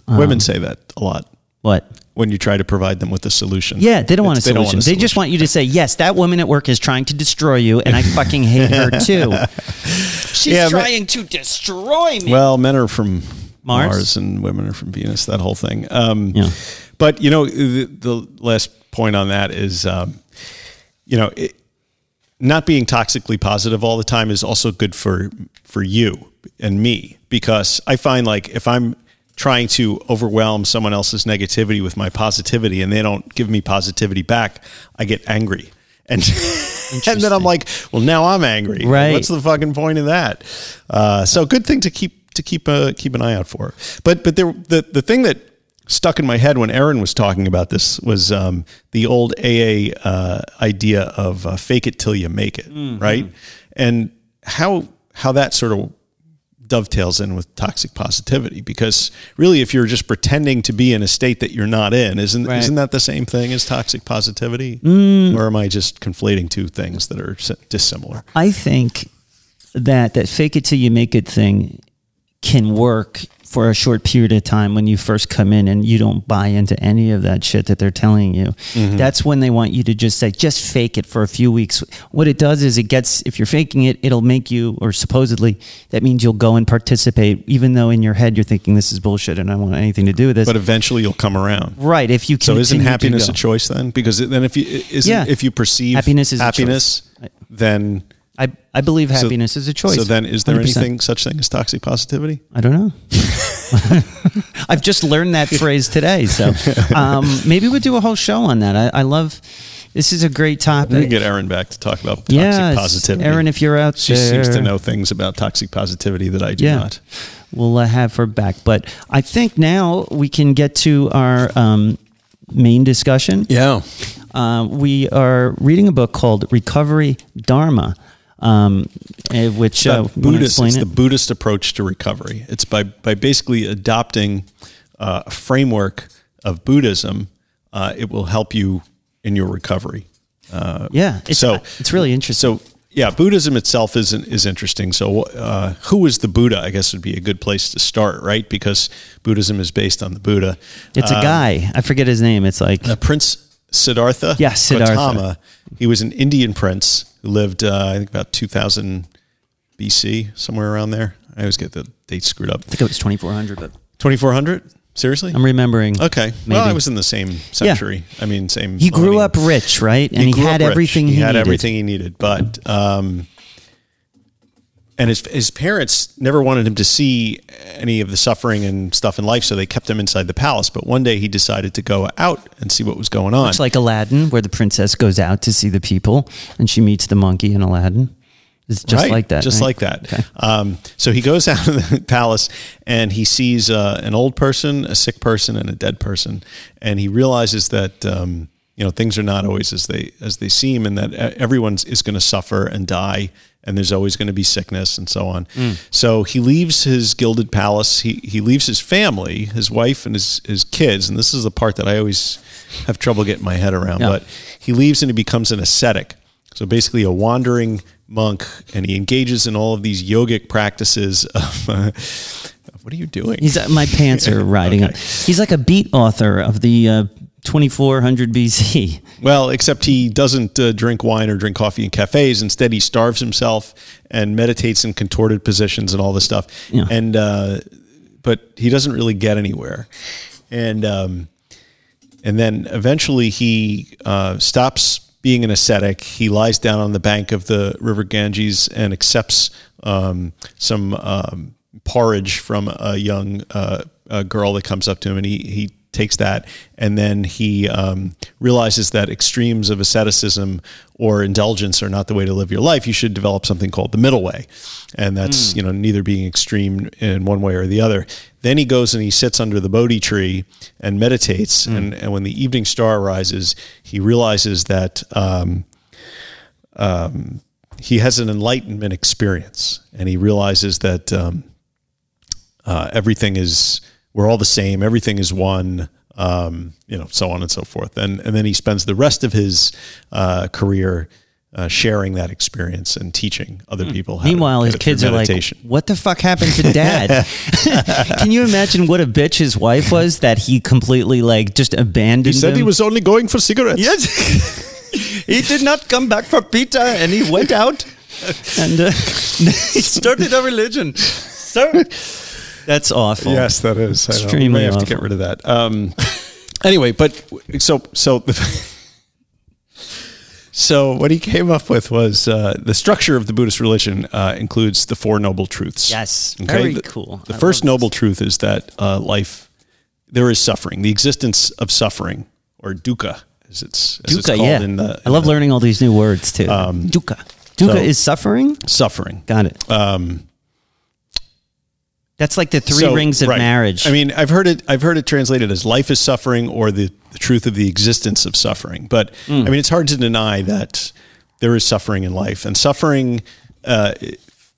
Um, Women say that a lot What? when you try to provide them with a solution. Yeah, they don't want a It's- they don't solution. They, just want you to say, "Yes, that woman at work is trying to destroy you, and I fucking hate her too. She's Yeah, trying to destroy me." Well, men are from Mars? Mars, and women are from Venus. That whole thing. Um, Yeah. But you know, the, the last point on that is, um, you know, it, not being toxically positive all the time is also good for for you and me because I find like if I'm trying to overwhelm someone else's negativity with my positivity and they don't give me positivity back, I get angry. And and then I'm like, well, now I'm angry. Right. What's the fucking point of that? Uh, so good thing to keep to keep uh, keep an eye out for. But but there the the thing that stuck in my head when Erin was talking about this was um, the old AA uh, idea of uh, fake it till you make it, right? And how how that sort of dovetails in with toxic positivity because really if you're just pretending to be in a state that you're not in isn't Right. isn't that the same thing as toxic positivity or am I just conflating two things that are dissimilar I think that that fake it till you make it thing can work for a short period of time when you first come in and you don't buy into any of that shit that they're telling you. Mm-hmm. That's when they want you to just say, just fake it for a few weeks. What it does is it gets, if you're faking it, it'll make you, or supposedly, that means you'll go and participate, even though in your head you're thinking this is bullshit and I don't want anything to do with this. but eventually you'll come around right. If you so isn't happiness a choice then because then if you isn't Yeah. if you perceive Happiness is happiness then I, I believe happiness is a choice. so then is there 100%. anything such thing as toxic positivity I don't know. I've just learned that phrase today. So um, maybe we'll do a whole show on that. I, I love this is a great topic. we can get Erin back to talk about toxic Yeah, positivity Erin, if you're out she there, seems to know things about toxic positivity that I do Yeah, not we'll uh, have her back. But I think now we can get to our um, main discussion. yeah Uh, we are reading a book called Recovery Dharma, um, eh, which uh, That you wanna Buddhist, it's it? the Buddhist approach to recovery. It's by by basically adopting uh, a framework of Buddhism. Uh, it will help you in your recovery. yeah, it's, so- it's really interesting. So yeah, Buddhism itself is is interesting. So uh, who is the Buddha? I guess would be a good place to start, right? Because Buddhism is based on the Buddha. it's a guy. I forget his name. It's like Uh, Prince Siddhartha Yeah, Siddhartha. Gautama. He was an Indian prince who lived, uh, I think, about 2000 BC, somewhere around there. I always get the dates screwed up. I think it was 2400, but 2400? Seriously? I'm remembering. okay. Maybe. Well, I was in the same century. I mean, same. He grew I mean, up rich, right? And he, grew had everything he, he had needed. everything he needed, but um, and his his parents never wanted him to see any of the suffering and stuff in life, so they kept him inside the palace. But one day he decided to go out and see what was going on. It's like Aladdin, where the princess goes out to see the people, and she meets the monkey in Aladdin. It's just Right, like that. Just right? like that. Um, so he goes out of the palace and he sees uh, an old person, a sick person, and a dead person, and he realizes that um, you know things are not always as they as they seem, and that e- everyone is going to suffer and die, and there's always going to be sickness and so on. Mm. So he leaves his gilded palace. He he leaves his family, his wife and his his kids, and this is the part that I always have trouble getting my head around. Yeah. But he leaves and he becomes an ascetic. So basically, a wandering monk, and he engages in all of these yogic practices of. Uh, what are you doing? He's uh, my pants are riding Okay. up. He's like a beat author of the uh, 2400 BC. well, except he doesn't uh, drink wine or drink coffee in cafes. Instead, he starves himself and meditates in contorted positions and all this stuff. Yeah. And uh, but he doesn't really get anywhere. And um, and then eventually he uh, stops being an ascetic. He lies down on the bank of the river Ganges and accepts um, some um, porridge from a young uh, a girl that comes up to him, and he he takes that, and then he um, realizes that extremes of asceticism or indulgence are not the way to live your life. You should develop something called the middle way, and that's you know neither being extreme in one way or the other. Then he goes and he sits under the Bodhi tree and meditates, and, and when the evening star rises, he realizes that. Um, um, he has an enlightenment experience, and he realizes that um, uh, everything is we're all the same. Everything is one. Um, you know, so on and so forth. And and then he spends the rest of his uh, career uh, sharing that experience and teaching other people. How to Hmm. Meanwhile, get his kids are like. "What the fuck happened to Dad?" Can you imagine what a bitch his wife was that he completely like just abandoned? He said he was only going for cigarettes. Yes. he did not come back for pizza and he went out and uh, he started a religion. So that's awful. Yes, that is. I. Extremely We may have to get rid of that. Um, anyway, but so so so what he came up with was uh, the structure of the Buddhist religion uh, includes the four noble truths. Yes. Very the, cool. The I first noble truth is that uh, life there is suffering, the existence of suffering or dukkha, as it's as it's Dukkha, called yeah. in the. I love the learning all these new words too. Dukkha. Dukkha so- is suffering. suffering. Got it. Um, That's like the three so- rings of right. marriage. I mean, I've heard it. I've heard it translated as life is suffering or the, the truth of the existence of suffering. But Hmm. I mean, it's hard to deny that there is suffering in life, and suffering. Uh,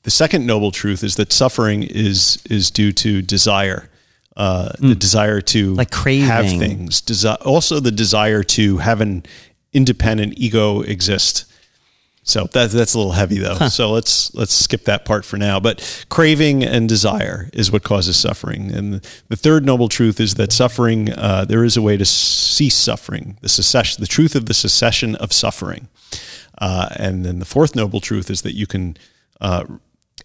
the second noble truth is that suffering is is due to desire, uh, the desire to Hmm. Like craving. have things. Desi- also, the desire to have an independent ego exist. So that, that's a little heavy though. So let's let's skip that part for now. But craving and desire is what causes suffering. And the third noble truth is that suffering, uh, there is a way to cease suffering. The cessation, the truth of the cessation of suffering. Uh, and then the fourth noble truth is that you can uh,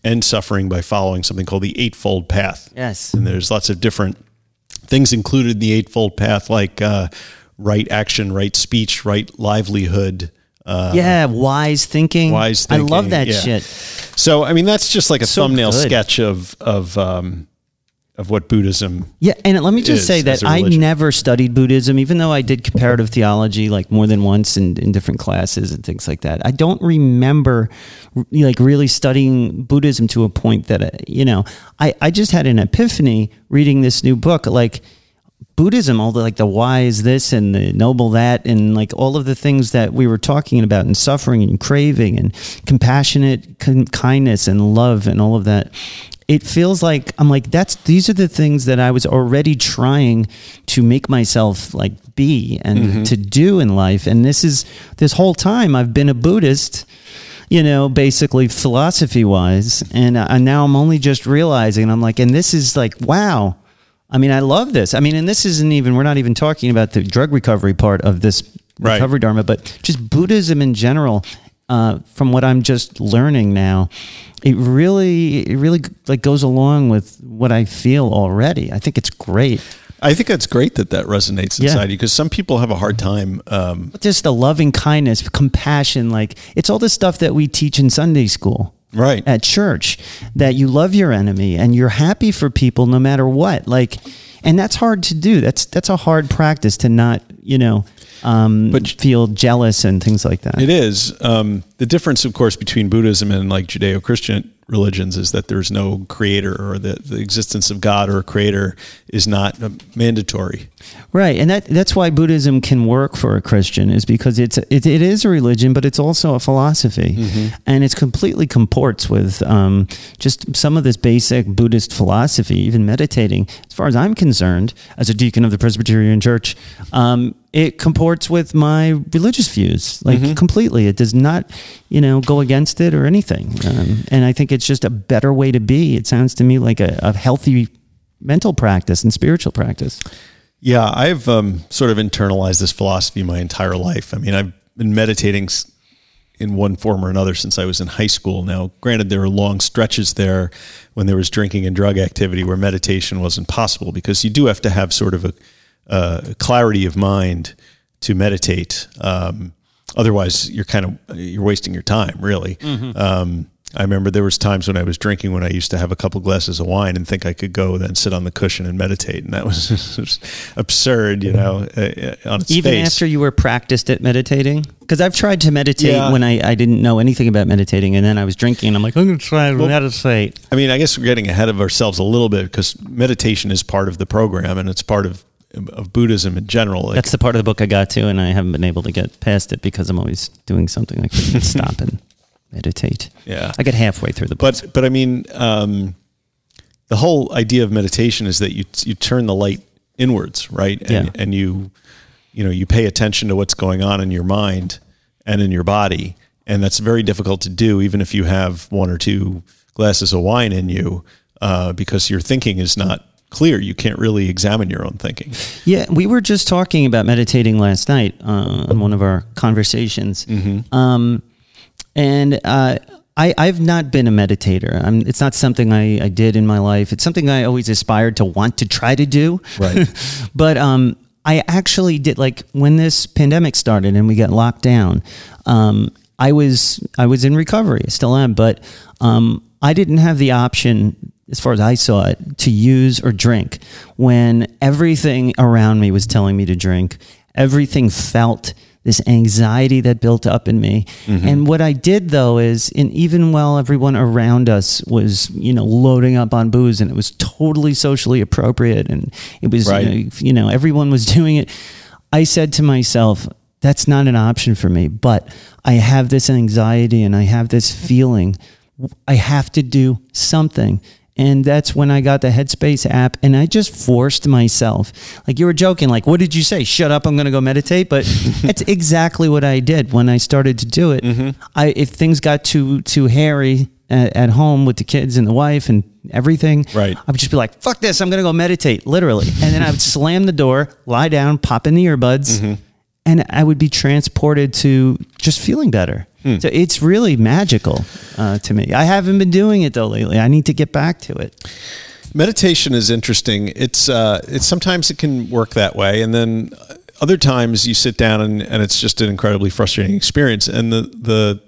end suffering by following something called the Eightfold Path. Yes. And there's lots of different things included in the Eightfold Path, like uh, right action, right speech, right livelihood. Uh, yeah, wise thinking. wise I love that yeah. shit. So, I mean, that's just like a So thumbnail good. sketch of of um, of what Buddhism. Yeah, and let me just say that I never studied Buddhism, even though I did comparative theology like more than once in, in different classes and things like that. I don't remember like really studying Buddhism to a point that, uh, you know, I, I just had an epiphany reading this new book. Like, Buddhism, all the like the wise this and the noble that, and like all of the things that we were talking about, and suffering and craving and compassionate con- kindness and love and all of that. It feels like I'm like that's these are the things that I was already trying to make myself like be and to do in life, and this is this whole time I've been a Buddhist you know, basically philosophy wise. And, uh, and now I'm only just realizing, I'm like, and this is like, wow. I mean, I love this. I mean, and this isn't even, we're not even talking about the drug recovery part of this Right. recovery dharma, but just Buddhism in general. Uh, from what I'm just learning now, it really, it really like goes along with what I feel already. I think it's great. I think that's great that that resonates Yeah. inside you because some people have a hard time. Um, Just the loving kindness, compassion, like it's all the stuff that we teach in Sunday school. Right. at church that you love your enemy and you're happy for people no matter what like and that's hard to do that's that's a hard practice to not you know um, But- feel jealous and things like that It is. Um, the difference, of course, between Buddhism and like Judeo Christian religions is that there's no creator or that the existence of God or a creator is not mandatory. right and that that's why buddhism can work for a christian is because it's it, it is a religion but it's also a philosophy. And it's completely comports with um, just some of this basic buddhist philosophy even meditating. As far as i'm concerned as a deacon of the presbyterian church um, it comports with my religious views like completely. It does not you know go against it or anything. Um, and i think it's just a better way to be. It sounds to me like a, a healthy mental practice and spiritual practice. Yeah, I've um, sort of internalized this philosophy my entire life. I mean, I've been meditating in one form or another since I was in high school. Now, granted, there were long stretches there when there was drinking and drug activity where meditation wasn't possible because you do have to have sort of a, a clarity of mind to meditate. Um, otherwise, you're kind of you're wasting your time, really. Um, I remember there was times when I was drinking when I used to have a couple glasses of wine and think I could go then sit on the cushion and meditate, and that was absurd, you know, uh, uh, on its even face. after you were practiced at meditating because i've tried to meditate Yeah. when I, I didn't know anything about meditating and then i was drinking and i'm like i'm going to try to meditate I mean, I guess we're getting ahead of ourselves a little bit because meditation is part of the program and it's part of of Buddhism in general. Like, that's the part of the book i got to and i haven't been able to get past it because i'm always doing something like stop and meditate Yeah. i get halfway through the book but but I mean, um, the whole idea of meditation is that you you turn the light inwards, right? And, Yeah. and you you know you pay attention to what's going on in your mind and in your body, and that's very difficult to do, even if you have one or two glasses of wine in you, uh, because your thinking is not clear. You can't really examine your own thinking. Yeah, we were just talking about meditating last night uh, on one of our conversations, um, and uh, I, I've not been a meditator. I'm, it's not something I, I did in my life. It's something I always aspired to want to try to do. Right. but um, I actually did like when this pandemic started and we got locked down. Um, I was I was in recovery, I still am, but um, I didn't have the option, as far as I saw it, to use or drink when everything around me was telling me to drink. everything felt this anxiety that built up in me. Mm-hmm. And what I did though is, and even while everyone around us was, you know, loading up on booze and it was totally socially appropriate and it was, Right. you, know, you know, everyone was doing it, I said to myself, that's not an option for me, but I have this anxiety and I have this feeling. I have to do something. And that's when I got the Headspace app and I just forced myself. Like you were joking, like, what did you say? Shut up, I'm going to go meditate. But it's exactly what I did when I started to do it. Mm-hmm. I, if things got too, too hairy at, at home with the kids and the wife and everything, Right. I would just be like, fuck this, I'm going to go meditate, literally. And then I would slam the door, lie down, pop in the earbuds, mm-hmm. And I would be transported to just feeling better. So it's really magical uh, to me. I haven't been doing it though lately. I need to get back to it. meditation is interesting. It's uh, it's sometimes it can work that way, and then other times you sit down and, and it's just an incredibly frustrating experience. And the the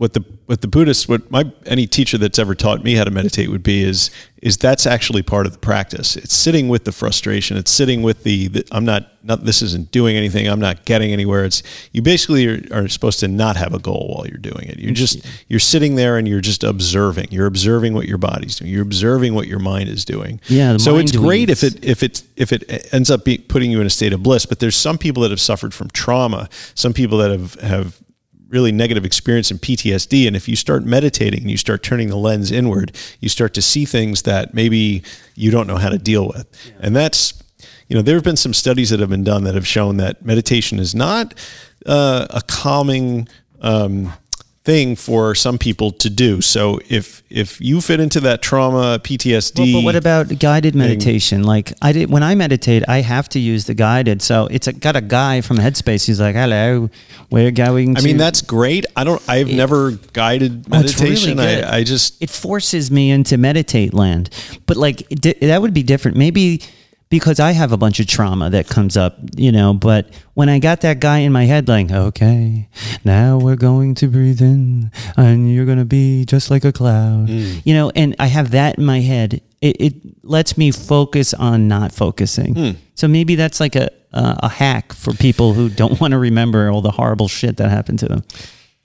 what the what the Buddhists what my any teacher that's ever taught me how to meditate would be is is that's actually part of the practice. It's sitting with the frustration. It's sitting with the, the I'm not not this isn't doing anything. I'm not getting anywhere. It's you basically are, are supposed to not have a goal while you're doing it. You're just you're sitting there and you're just observing. You're observing what your body's doing. You're observing what your mind is doing. Yeah, so it's great if it if it if it ends up be, putting you in a state of bliss. But there's some people that have suffered from trauma. Some people that have have really negative experience in PTSD. And if you start meditating and you start turning the lens inward, you start to see things that maybe you don't know how to deal with. And that's, you know, there have been some studies that have been done that have shown that meditation is not uh, a calming um, thing for some people to do. So if if you fit into that trauma, PTSD, Well, but what about guided meditation? Like I did when I meditate, I have to use the guided. So it's a, got a guy from Headspace. He's like, "Hello, we're going." I mean, that's great. I don't. I've never guided Oh, really meditation. I, I just it forces me into meditate land. But like it that would be different. Maybe because I have a bunch of trauma that comes up, you know. But when I got that guy in my head, like, okay, now we're going to breathe in, and you're gonna be just like a cloud, you know. And I have that in my head. It, it lets me focus on not focusing. So maybe that's like a uh, a hack for people who don't want to remember all the horrible shit that happened to them.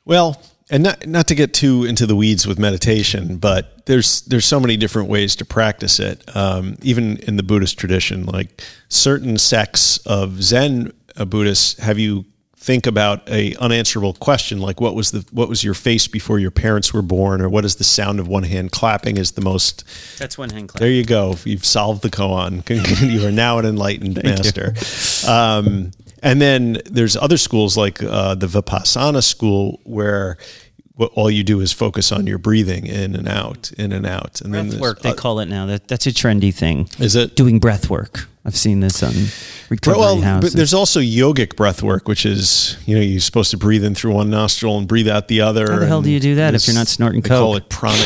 Well, and not not to get too into the weeds with meditation, but there's there's so many different ways to practice it. Um, even in the Buddhist tradition, like certain sects of Zen uh, Buddhists have you think about a unanswerable question like what was the what was your face before your parents were born or what is the sound of one hand clapping is the most That's one hand clap. there you go. You've solved the koan. you are now an enlightened master. Um, and then there's other schools like uh, the Vipassana school where what, all you do is focus on your breathing in and out, in and out. And breath there's work they call it now that that's a trendy thing is it? doing breath work i've seen this on recovery Well, houses but there's also yogic breath work, which is you know you're supposed to breathe in through one nostril and breathe out the other. How the hell do you do that if you're not snorting They call it prana,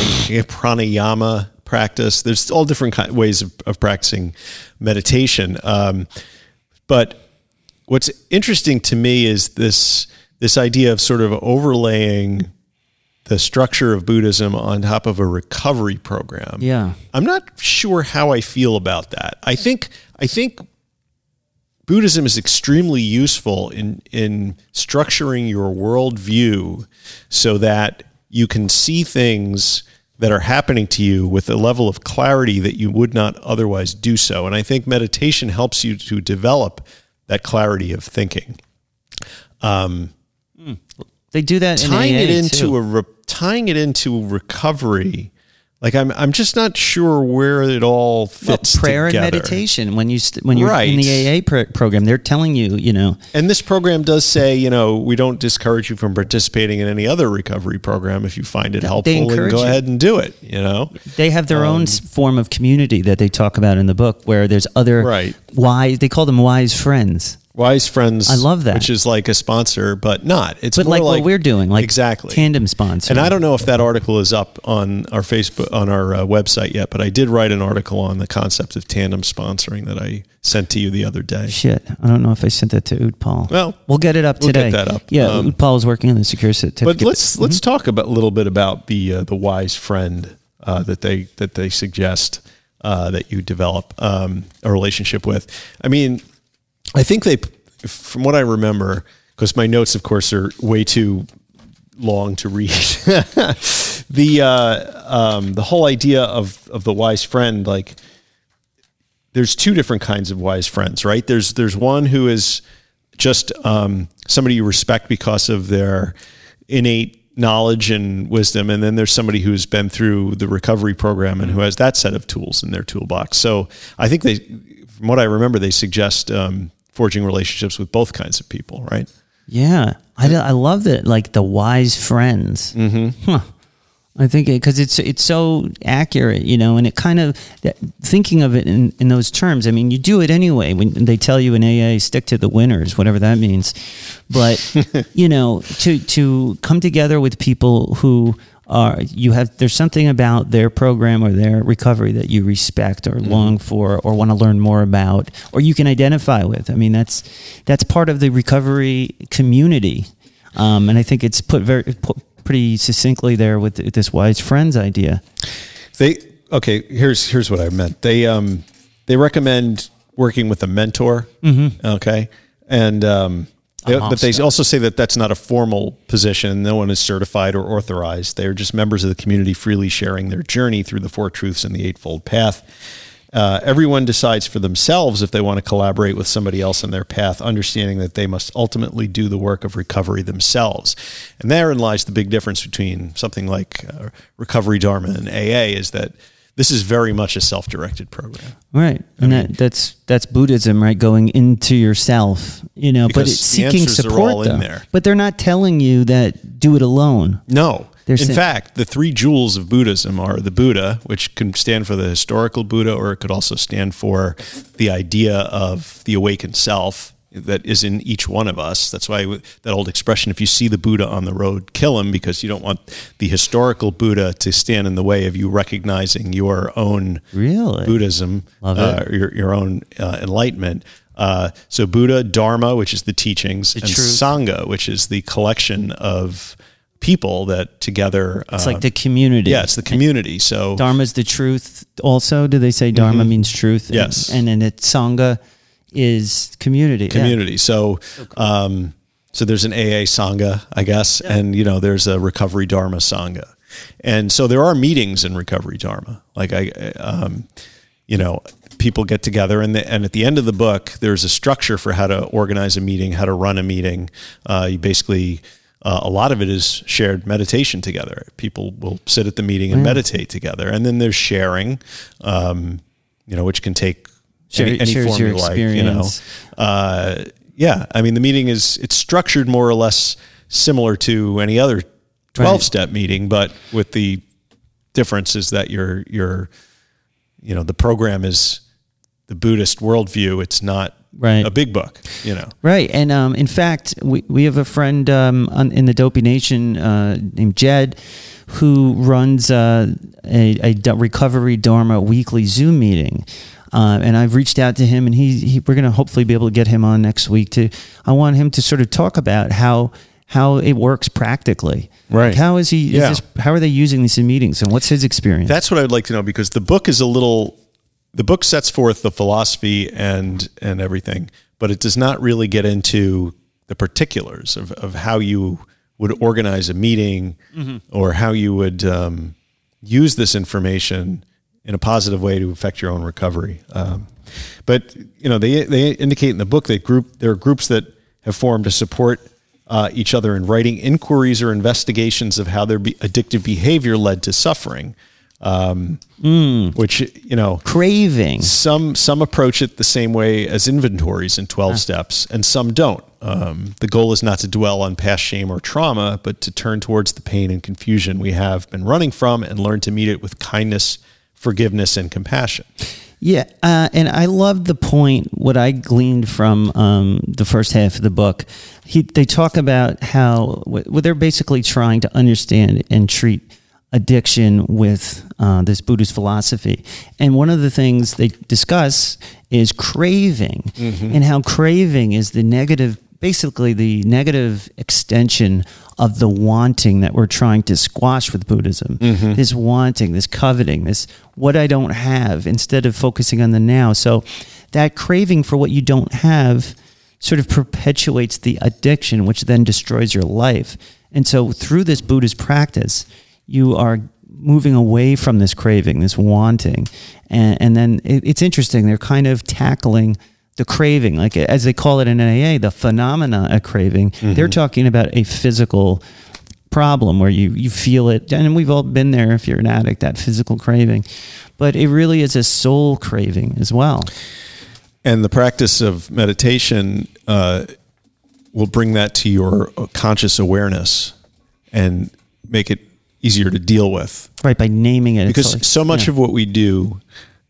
pranayama practice. There's all different ways of, of practicing meditation. Um, but what's interesting to me is this this idea of sort of overlaying the structure of Buddhism on top of a recovery program. yeah I'm not sure how I feel about that. I think I think Buddhism is extremely useful in in structuring your worldview so that you can see things that are happening to you with a level of clarity that you would not otherwise do so. And I think meditation helps you to develop that clarity of thinking. Um, they do that tying in it into too. a re- tying it into recovery like i'm i'm just not sure where it all Well, fits prayer together. and meditation when you st- when you're in the AA pr- program they're telling you you know and this program does say you know we don't discourage you from participating in any other recovery program if you find it helpful and encourage go you. ahead and do it you know they have their Um, own form of community that they talk about in the book where there's other Right. wise they call them wise friends wise friends I love that. which is like a sponsor but not it's but more like, what we're doing like exactly tandem sponsor And I don't know if that article is up on our Facebook on our uh, website yet, but I did write an article on the concept of tandem sponsoring that I sent to you the other day. Shit, I don't know if I sent that to Utpal. Well, we'll get it up we'll get today. that up. Yeah, Um, Utpal is working on the secure certificate. But let's let's talk about a little bit about the uh, the wise friend uh, that they that they suggest uh, that you develop um, a relationship with. I mean, I think they from what I remember, because my notes, of course, are way too long to read. the uh, um, the whole idea of of the wise friend, like there's two different kinds of wise friends, right? There's there's one who is just um, somebody you respect because of their innate knowledge and wisdom, and then there's somebody who's been through the recovery program and who has that set of tools in their toolbox. So I think they, from what I remember, they suggest um, forging relationships with both kinds of people, right? Yeah, I, I love that. Like the wise friends. Mm-hmm. Huh. I think because it, it's it's so accurate, you know, and it kind of thinking of it in, in those terms. I mean, you do it anyway when they tell you in AA, stick to the winners, whatever that means. But you know, to to come together with people who are you have there's something about their program or their recovery that you respect or mm-hmm. long for or want to learn more about or you can identify with. I mean, that's that's part of the recovery community. Um, and I think it's put very put, pretty succinctly there with this wise friends idea. They okay. Here's here's what I meant. They um they recommend working with a mentor. Mm-hmm. Okay, and um, they, but they also say that that's not a formal position. No one is certified or authorized. They are just members of the community, freely sharing their journey through the four truths and the eightfold path. Uh, everyone decides for themselves if they want to collaborate with somebody else in their path, understanding that they must ultimately do the work of recovery themselves. And therein lies the big difference between something like uh, Recovery Dharma and AA is that this is very much a self-directed program. Right. I and mean, that, that's that's Buddhism, right? Going into yourself, you know, but it's seeking support though. But they're not telling you that do it alone. No. They're in fact, the three jewels of Buddhism are the Buddha, which can stand for the historical Buddha, or it could also stand for the idea of the awakened self that is in each one of us. That's why that old expression, if you see the Buddha on the road, kill him, because you don't want the historical Buddha to stand in the way of you recognizing your own really? Buddhism, uh, your, your own uh, enlightenment. Uh, so Buddha, Dharma, which is the teachings, the and truth. Sangha, which is the collection of people that together. It's uh, like the community. Yeah, it's the community. So Dharma is the truth. Also, do they say Dharma mm-hmm. means truth? Yes, and, and then it Sangha is community. Community. Yeah. So. Um, so there's an AA Sangha, I guess, yeah. and you know there's a Recovery Dharma Sangha, and so there are meetings in Recovery Dharma. Like I, um, you know, people get together, and the, and at the end of the book, there's a structure for how to organize a meeting, how to run a meeting. Uh, you basically uh, a lot of it is shared meditation together. People will sit at the meeting and mm. meditate together, and then there's sharing, um, you know, which can take Share, any, any form you like. You know, uh, yeah. I mean, the meeting is it's structured more or less similar to any other twelve step right. meeting, but with the difference is that your your you know the program is the Buddhist worldview. It's not right. a big book, you know. Right. And um, in fact, we, we have a friend um, on, in the Dopey Nation uh, named Jed who runs uh, a, a recovery Dharma weekly Zoom meeting. Uh, and I've reached out to him, and he, he we're going to hopefully be able to get him on next week. To I want him to sort of talk about how how it works practically. Right? Like how is he? Yeah. Is this, how are they using these in meetings, and what's his experience? That's what I'd like to know because the book is a little the book sets forth the philosophy and and everything, but it does not really get into the particulars of, of how you would organize a meeting mm-hmm. or how you would um, use this information in a positive way to affect your own recovery. Um, but you know, they they indicate in the book that group there are groups that have formed to support uh, each other in writing inquiries or investigations of how their be- addictive behavior led to suffering um, mm. which you know craving. Some some approach it the same way as inventories in twelve steps, and some don't. Um, the goal is not to dwell on past shame or trauma, but to turn towards the pain and confusion we have been running from, and learn to meet it with kindness, forgiveness, and compassion. Yeah, uh, and I love the point. What I gleaned from um, the first half of the book, he, they talk about how well, they're basically trying to understand and treat addiction with uh, this Buddhist philosophy. And one of the things they discuss is craving mm-hmm. and how craving is the negative, basically the negative extension of the wanting that we're trying to squash with Buddhism. Mm-hmm. This wanting, this coveting, this what I don't have instead of focusing on the now. So that craving for what you don't have sort of perpetuates the addiction, which then destroys your life. And so, through this Buddhist practice, you are moving away from this craving, this wanting. And, and then it, it's interesting, they're kind of tackling the craving, like as they call it in AA, the phenomena of craving. Mm-hmm. They're talking about a physical problem where you, you feel it. And we've all been there if you're an addict, that physical craving. But it really is a soul craving as well. And the practice of meditation uh, will bring that to your conscious awareness and make it easier to deal with. Right, by naming it. Because like, so much yeah. of what we do,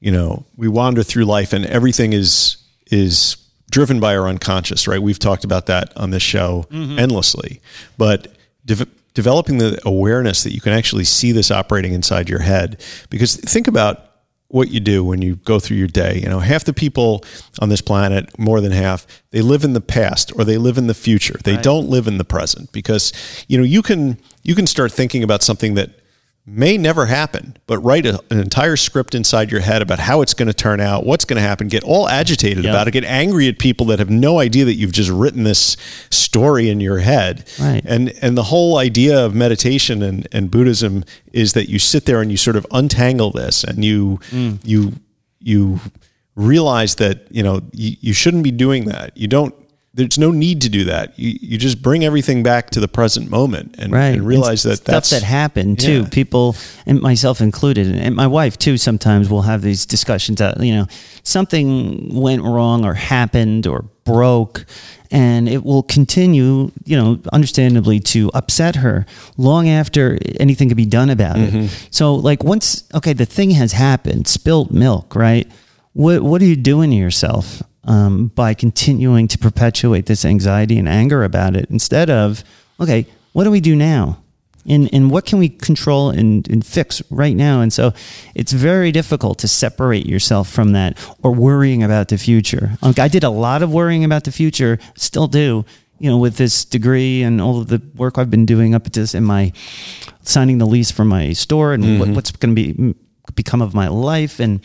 you know, we wander through life and everything is is driven by our unconscious, right? We've talked about that on this show mm-hmm. endlessly. But de- developing the awareness that you can actually see this operating inside your head because think about what you do when you go through your day. You know, half the people on this planet, more than half, they live in the past or they live in the future. They right. don't live in the present because you know, you can you can start thinking about something that may never happen, but write a, an entire script inside your head about how it's going to turn out, what's going to happen, get all agitated yep. about it, get angry at people that have no idea that you've just written this story in your head. Right. And and the whole idea of meditation and, and Buddhism is that you sit there and you sort of untangle this and you mm. you you realize that, you know, you, you shouldn't be doing that. You don't there's no need to do that. You, you just bring everything back to the present moment and, right. and realize and that stuff that happened too. Yeah. People and myself included, and my wife too. Sometimes we'll have these discussions. That, you know, something went wrong or happened or broke, and it will continue. You know, understandably to upset her long after anything could be done about mm-hmm. it. So, like once okay, the thing has happened, spilt milk, right? What what are you doing to yourself? um, by continuing to perpetuate this anxiety and anger about it instead of, okay, what do we do now? And, and what can we control and, and fix right now? And so it's very difficult to separate yourself from that or worrying about the future. Like I did a lot of worrying about the future, still do, you know, with this degree and all of the work I've been doing up to this in my signing the lease for my store and mm-hmm. what, what's going to be become of my life. And,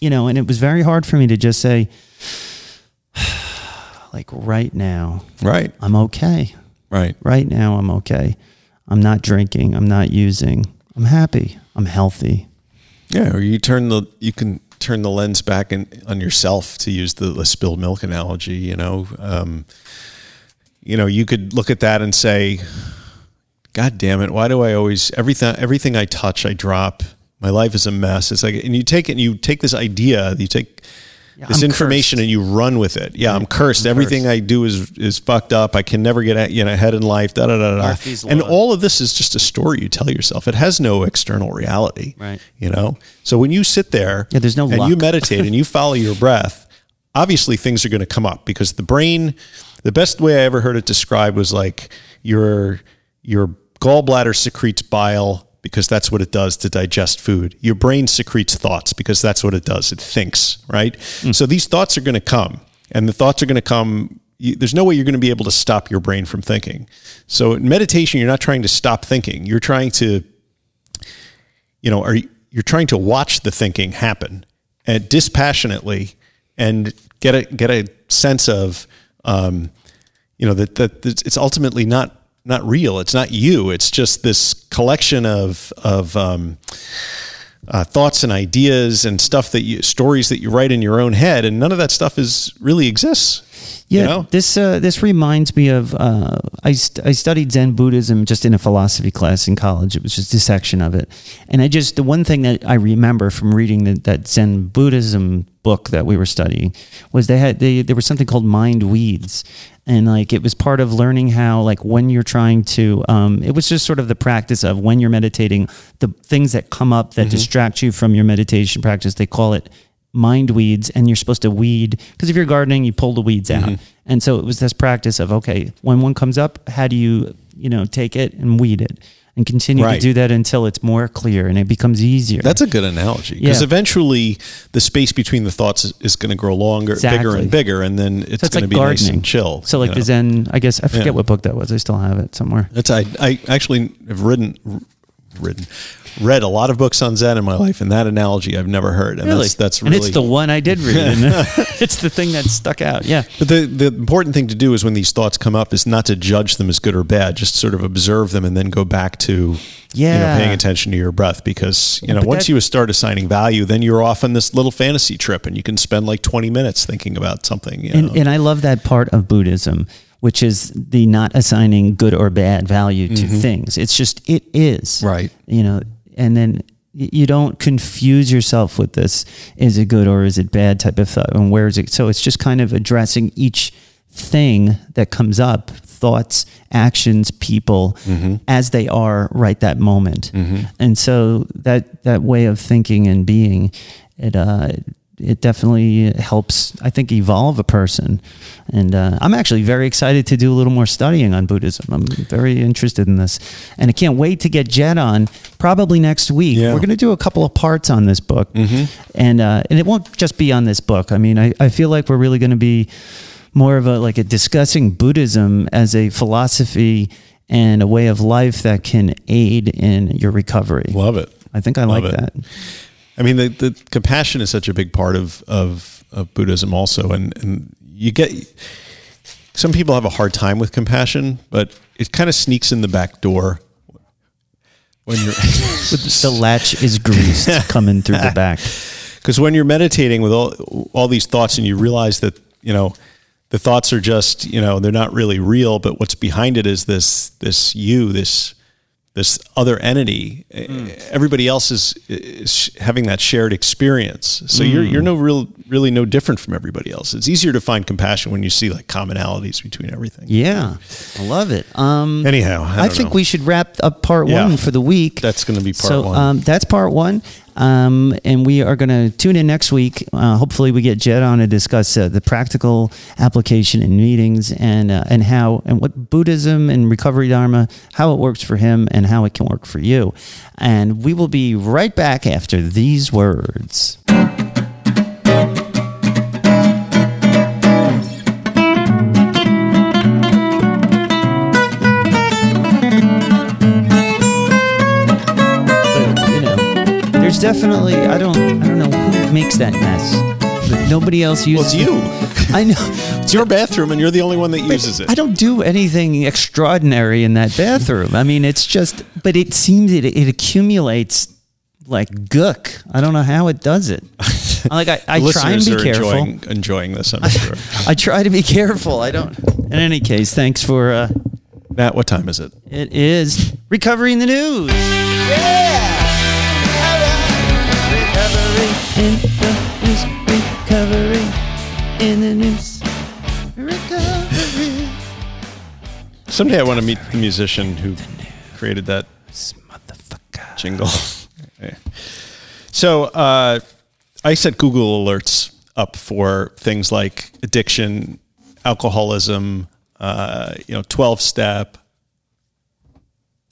you know, and it was very hard for me to just say, like right now, right, I'm okay. Right. Right now, I'm okay. I'm not drinking. I'm not using. I'm happy. I'm healthy. Yeah, or you turn the you can turn the lens back in, on yourself to use the, the spilled milk analogy. You know, um, you know, you could look at that and say, "God damn it! Why do I always everything everything I touch I drop? My life is a mess." It's like, and you take it, and you take this idea, you take yeah, this I'm information cursed. and you run with it. Yeah, I'm mm-hmm. cursed. I'm Everything cursed. I do is is fucked up. I can never get you know ahead in life. Da da da da. And all of this is just a story you tell yourself. It has no external reality. Right. You know. So when you sit there, yeah, there's no and luck. you meditate and you follow your breath, obviously things are going to come up because the brain. The best way I ever heard it described was like your your gallbladder secretes bile because that's what it does to digest food. Your brain secretes thoughts because that's what it does. It thinks, right? Mm. So these thoughts are going to come, and the thoughts are going to come. You, there's no way you're going to be able to stop your brain from thinking. So in meditation, you're not trying to stop thinking. You're trying to, you know, are you're trying to watch the thinking happen and dispassionately and get a get a sense of, um, you know, that that it's ultimately not not real. It's not you. It's just this collection of of um, uh, thoughts and ideas and stuff that you stories that you write in your own head, and none of that stuff is really exists. Yeah, you know? this uh, this reminds me of uh, I st- I studied Zen Buddhism just in a philosophy class in college. It was just a section of it, and I just the one thing that I remember from reading the, that Zen Buddhism book that we were studying was they had they, there was something called mind weeds, and like it was part of learning how like when you're trying to um, it was just sort of the practice of when you're meditating the things that come up that mm-hmm. distract you from your meditation practice they call it mind weeds and you're supposed to weed because if you're gardening you pull the weeds out mm-hmm. and so it was this practice of okay when one comes up how do you you know take it and weed it and continue right. to do that until it's more clear and it becomes easier. That's a good analogy because yeah. eventually the space between the thoughts is, is going to grow longer, exactly. bigger and bigger, and then it's so going like to be gardening. nice and chill. So like the Zen, I guess I forget yeah. what book that was. I still have it somewhere. That's I I actually have written written read a lot of books on Zen in my life, and that analogy I've never heard. And Really? that's, that's and it's the one I did read. it's the thing that stuck out. Yeah. But the, the important thing to do is when these thoughts come up is not to judge them as good or bad, just sort of observe them and then go back to you know, Yeah. paying attention to your breath because you know but once that- you start assigning value, then you're off on this little fantasy trip and you can spend like 20 minutes thinking about something. You know? And, and I love that part of Buddhism, which is the not assigning good or bad value to things. It's just, it is. Mm-hmm. Right. You know, and then you don't confuse yourself with this is it good or is it bad type of thought and where is it so it's just kind of addressing each thing that comes up thoughts actions people Mm-hmm. as they are right that moment and so that that way of thinking and being it uh it definitely helps i think evolve a person. And uh, i'm actually very excited to do a little more studying on buddhism. I'm very interested in this. And i can't wait to get jed on probably next week. Yeah. we're going to do a couple of parts on this book. And uh, and it won't just be on this book. I mean i, I feel like we're really going to be more of a like a discussing buddhism as a philosophy and a way of life that can aid in your recovery. Love it. i think i Love like it. that I mean, the, the compassion is such a big part of, of, of Buddhism also. And, and you get, some people have a hard time with compassion, but it kind of sneaks in the back door when you're, the latch is greased coming through the back because when you're meditating with all, all these thoughts and you realize that, you know, the thoughts are just, you know, they're not really real, but what's behind it is this, this you, this, this other entity. Everybody else is, is having that shared experience. So you're you're no real really no different from everybody else. It's easier to find compassion when you see like commonalities between everything. yeah i love it um Anyhow, I, I, think know. we should wrap up part Yeah. one for the week. That's gonna be part so, one. Um, that's part one. Um, and we are going to tune in next week. Uh, hopefully, we get Jed on to discuss uh, the practical application in meetings and uh, and how and what Buddhism and Recovery Dharma, how it works for him and how it can work for you. And we will be right back after these words. Definitely I don't I don't know who makes that mess, but nobody else uses it. well, it's you. I know. It's your bathroom, and you're the only one that uses it. I don't do anything extraordinary in that bathroom. I mean, it's just, but it seems it, it accumulates like gook. I don't know how it does it. Like I, I try and be are careful. Enjoying, enjoying this, I'm sure. I try to be careful. I don't. In any case, thanks for. Uh, Matt, what time is it? it is recovery in the news. In the news. Recovery in the news. Recovery. Someday I want to meet the musician who created that jingle. So uh, I set Google alerts up for things like addiction, alcoholism, uh, you know, twelve step.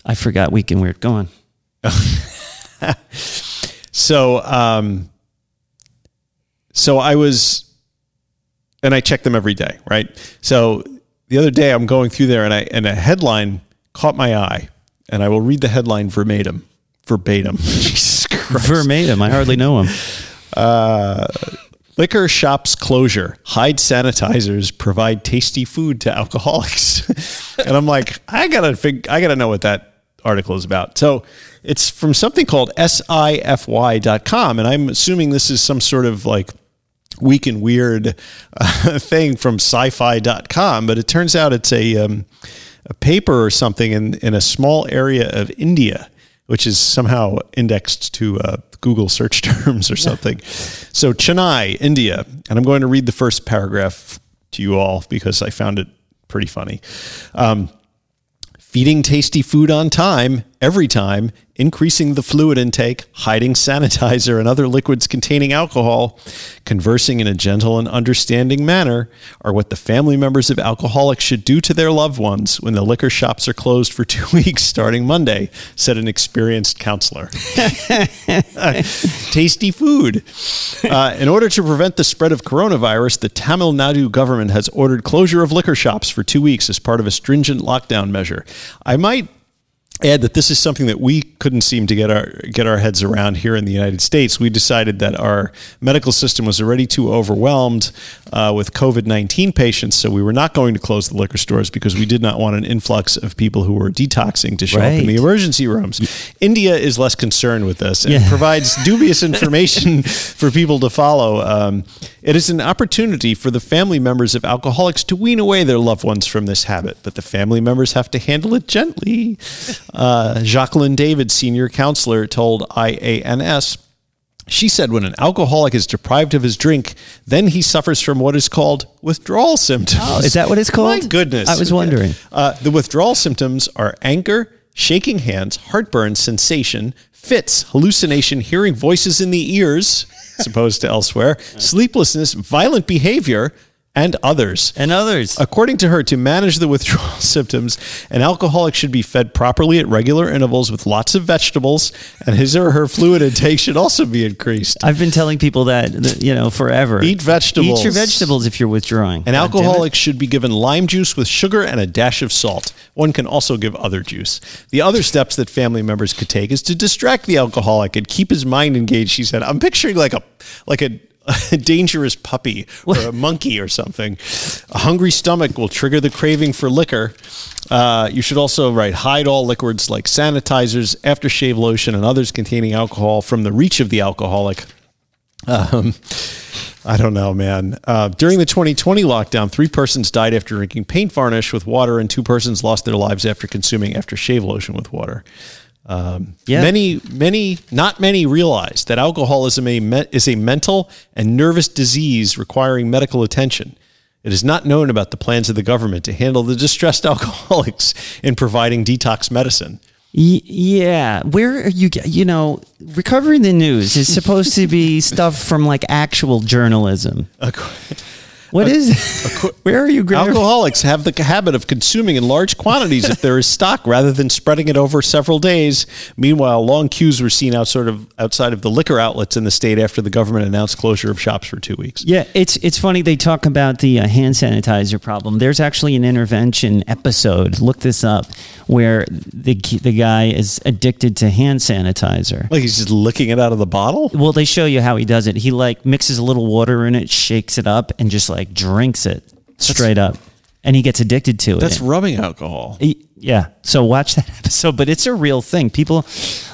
I forgot week and weird. Go on. So, um, so I was, and I check them every day, right? So the other day I'm going through there, and I and a headline caught my eye, and I will read the headline verbatim, verbatim. Jesus Christ. Verbatim. I hardly know him. Uh, liquor shops closure. Hide sanitizers. Provide tasty food to alcoholics. and I'm like, I gotta fig- I gotta know what that article is about. So it's from something called sify.com, and I'm assuming this is some sort of like weak and weird uh, thing from sci-fi.com, but it turns out it's a um, a paper or something in in a small area of India, which is somehow indexed to uh, Google search terms or something. So Chennai, India, and I'm going to read the first paragraph to you all because I found it pretty funny. Um, feeding tasty food on time every time, increasing the fluid intake, hiding sanitizer and other liquids containing alcohol, conversing in a gentle and understanding manner are what the family members of alcoholics should do to their loved ones when the liquor shops are closed for two weeks starting Monday, said an experienced counselor. tasty food. Uh, in order to prevent the spread of coronavirus, the Tamil Nadu government has ordered closure of liquor shops for two weeks as part of a stringent lockdown measure. I might add that this is something that we couldn't seem to get our get our heads around here in the United States. We decided that our medical system was already too overwhelmed uh, with COVID nineteen patients, so we were not going to close the liquor stores because we did not want an influx of people who were detoxing to show up in the emergency rooms. India is less concerned with this and Yeah. provides dubious information for people to follow. Um, it is an opportunity for the family members of alcoholics to wean away their loved ones from this habit, but the family members have to handle it gently. Uh, Jacqueline David, senior counselor, told IANS. She said when an alcoholic is deprived of his drink, then he suffers from what is called withdrawal symptoms. Oh, is that what it's called? My goodness. I was wondering. Uh, the withdrawal symptoms are anger, shaking hands, heartburn, sensation, fits, hallucination, hearing voices in the ears, as opposed to elsewhere, sleeplessness, violent behavior, and others. And others. According to her, to manage the withdrawal symptoms, an alcoholic should be fed properly at regular intervals with lots of vegetables, and his or her fluid intake should also be increased. I've been telling people that, you know, forever. Eat vegetables. Eat your vegetables if you're withdrawing. An God alcoholic should be given lime juice with sugar and a dash of salt. One can also give other juice. The other steps that family members could take is to distract the alcoholic and keep his mind engaged. She said, "I'm picturing like a like a." A dangerous puppy or a monkey or something. A hungry stomach will trigger the craving for liquor. Uh, you should also right hide all liquids like sanitizers, aftershave lotion, and others containing alcohol from the reach of the alcoholic. Um, I don't know, man. Uh, during the 2020 lockdown, three persons died after drinking paint varnish with water, and two persons lost their lives after consuming aftershave lotion with water. Um, Yeah. Many, many, not many realize that alcoholism a me- is a mental and nervous disease requiring medical attention. It is not known about the plans of the government to handle the distressed alcoholics in providing detox medicine. Y- yeah, where are you? You know, recovering the news is supposed to be stuff from like actual journalism. What is? where are you grabbing? Alcoholics have the habit of consuming in large quantities if there is stock rather than spreading it over several days. Meanwhile, long queues were seen outside of outside of the liquor outlets in the state after the government announced closure of shops for two weeks. Yeah, it's it's funny they talk about the uh, hand sanitizer problem. There's actually an intervention episode. Look this up, where the the guy is addicted to hand sanitizer. Like he's just licking it out of the bottle. Well, they show you how he does it. He like mixes a little water in it, shakes it up, and just like drinks it straight up, and he gets addicted to it. That's rubbing alcohol. Y- Yeah. So watch that episode, but it's a real thing. People,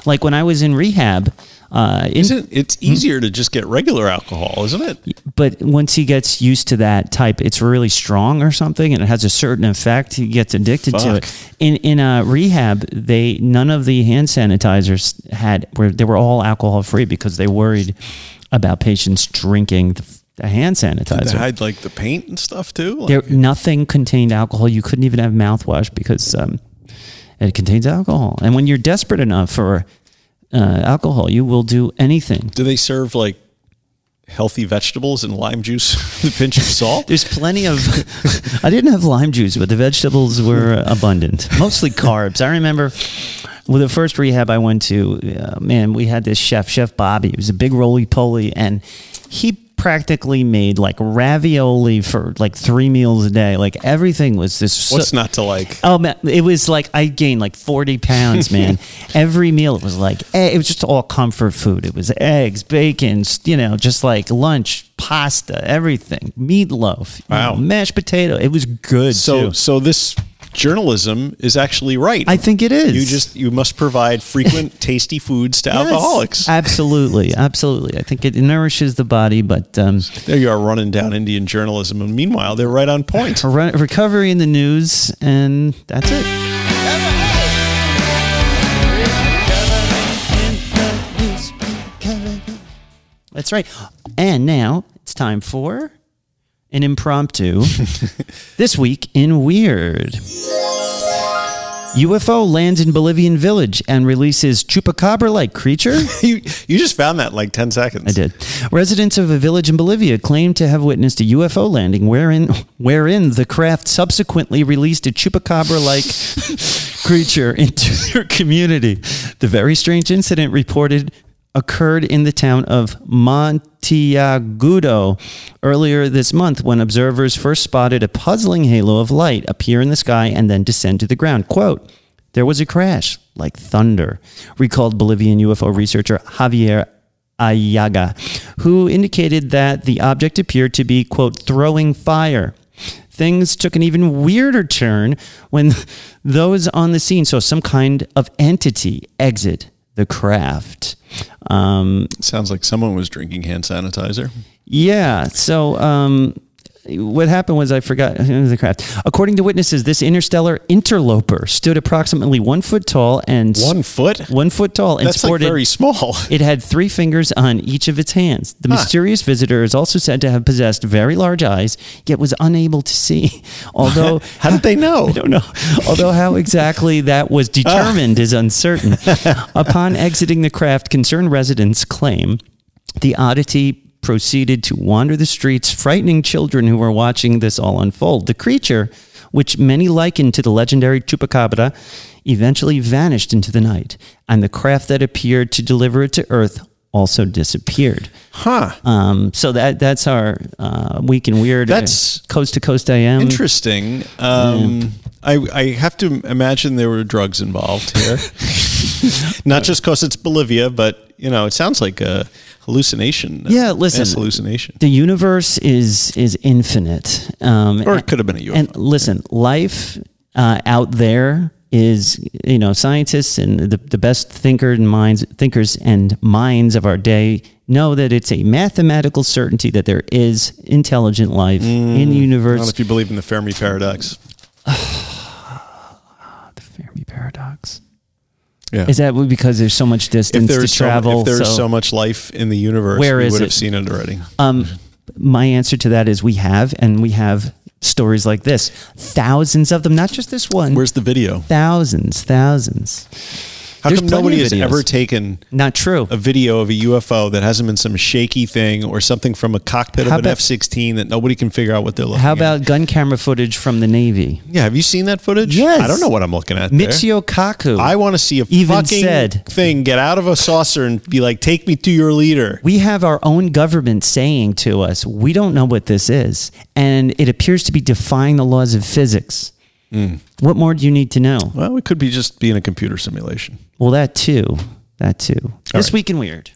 like when I was in rehab, uh, in, Isn't it's easier to just get regular alcohol, isn't it? but once he gets used to that type, it's really strong or something, and it has a certain effect. He gets addicted to Fuck. it. In in a rehab, they none of the hand sanitizers had were they were all alcohol free because they worried about patients drinking the, the hand sanitizer. They sanitizer. hide like the paint and stuff too. Like, There, nothing contained alcohol. You couldn't even have mouthwash because um, it contains alcohol. And when you're desperate enough for uh, alcohol, you will do anything. do they serve like healthy vegetables and lime juice with a pinch of salt? There's plenty of. I didn't have lime juice, but the vegetables were abundant. Mostly carbs. I remember with the first rehab I went to, uh, man, we had this chef, Chef Bobby. He was a big roly poly, and he practically made like ravioli for like three meals a day. Like everything was this. so- What's not to like? Oh man, it was like I gained like forty pounds, man. Every meal it was like it was just all comfort food. It was eggs, bacon, you know, just like lunch, pasta, everything, meatloaf, Wow. know, mashed potato. It was good. So too. so this journalism is actually right. I think it is. you just you must provide frequent tasty foods to Yes, alcoholics. Absolutely, absolutely. I think it nourishes the body, but um, There you are running down Indian journalism, and meanwhile they're right on point. re- recovery in the news, and that's it. That's right. And now it's time for an impromptu this week in Weird. UFO lands in Bolivian village and releases chupacabra like creature. you you just found that in like ten seconds. I did. Residents of a village in Bolivia claim to have witnessed a UFO landing wherein wherein the craft subsequently released a chupacabra-like creature into their community. The very strange incident reported occurred in the town of Monteagudo earlier this month when observers first spotted a puzzling halo of light appear in the sky and then descend to the ground. Quote, there was a crash like thunder, recalled Bolivian UFO researcher Javier Ayaga, who indicated that the object appeared to be, quote, throwing fire. Things took an even weirder turn when those on the scene saw some kind of entity exit the craft. Um, Sounds like someone was drinking hand sanitizer. yeah. So um, what happened was I forgot the craft. According to witnesses, this interstellar interloper stood approximately one foot tall and One foot? one foot tall and That's like very small. it had three fingers on each of its hands. The mysterious visitor is also said to have possessed very large eyes, yet was unable to see. Although How did they know? I don't know. Although how exactly that was ah. determined is uncertain. Upon exiting the craft, concerned residents claim the oddity proceeded to wander the streets, frightening children who were watching this all unfold. The creature, which many likened to the legendary chupacabra, eventually vanished into the night, and the craft that appeared to deliver it to Earth also disappeared. Huh. Um, so that that's our uh, week in weird. uh, That's coast to coast. I am Interesting. Um, I, I have to imagine there were drugs involved here. Not just because it's Bolivia, but you know, it sounds like a hallucination. Yeah, listen. mass hallucination. the universe is is infinite. Um, Or it could have been a UFO. And listen, life uh, out there is you know scientists and the, the best thinker and minds thinkers and minds of our day know that it's a mathematical certainty that there is intelligent life in the Not universe. if you believe in the Fermi paradox. the Fermi paradox. Yeah. Is that because there's so much distance to there's so, travel? if there's so- so much life in the universe, Where we would have seen it already. Um, my answer to that is we have, and we have stories like this, thousands of them, not just this one. Where's the video? thousands, thousands. How There's come nobody has ever taken Not true. a video of a UFO that hasn't been some shaky thing or something from a cockpit How of an F 16 that nobody can figure out what they're looking How at? about gun camera footage from the Navy? Yeah, have you seen that footage? Yes. I don't know what I'm looking at. Michio Kaku. I want to see a even fucking said- thing get out of a saucer and be like, "Take me to your leader." we have our own government saying to us, we don't know what this is. And it appears to be defying the laws of physics. Hmm. What more do you need to know? Well, it could be just being a computer simulation. Well, that too. That too. this right. week in weird.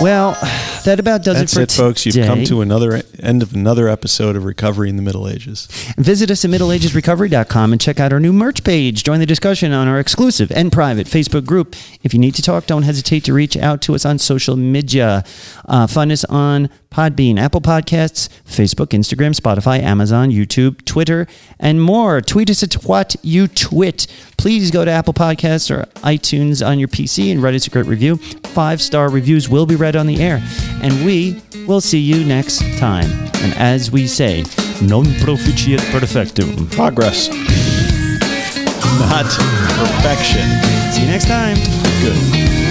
Well, that about does That's it for it, folks. You've today. come to another end of another episode of Recovery in the Middle Ages. Visit us at middleagesrecovery.com and check out our new merch page. Join the discussion on our exclusive and private Facebook group. If you need to talk, don't hesitate to reach out to us on social media. Uh, find us on Podbean, Apple Podcasts, Facebook, Instagram, Spotify, Amazon, YouTube, Twitter, and more. Tweet us at what you twit. Please go to Apple Podcasts or iTunes on your PC and write us a great review. Five star reviews will be read on the air. And we will see you next time. And as we say, non proficiat perfectum. Progress, not perfection. See you next time. Good.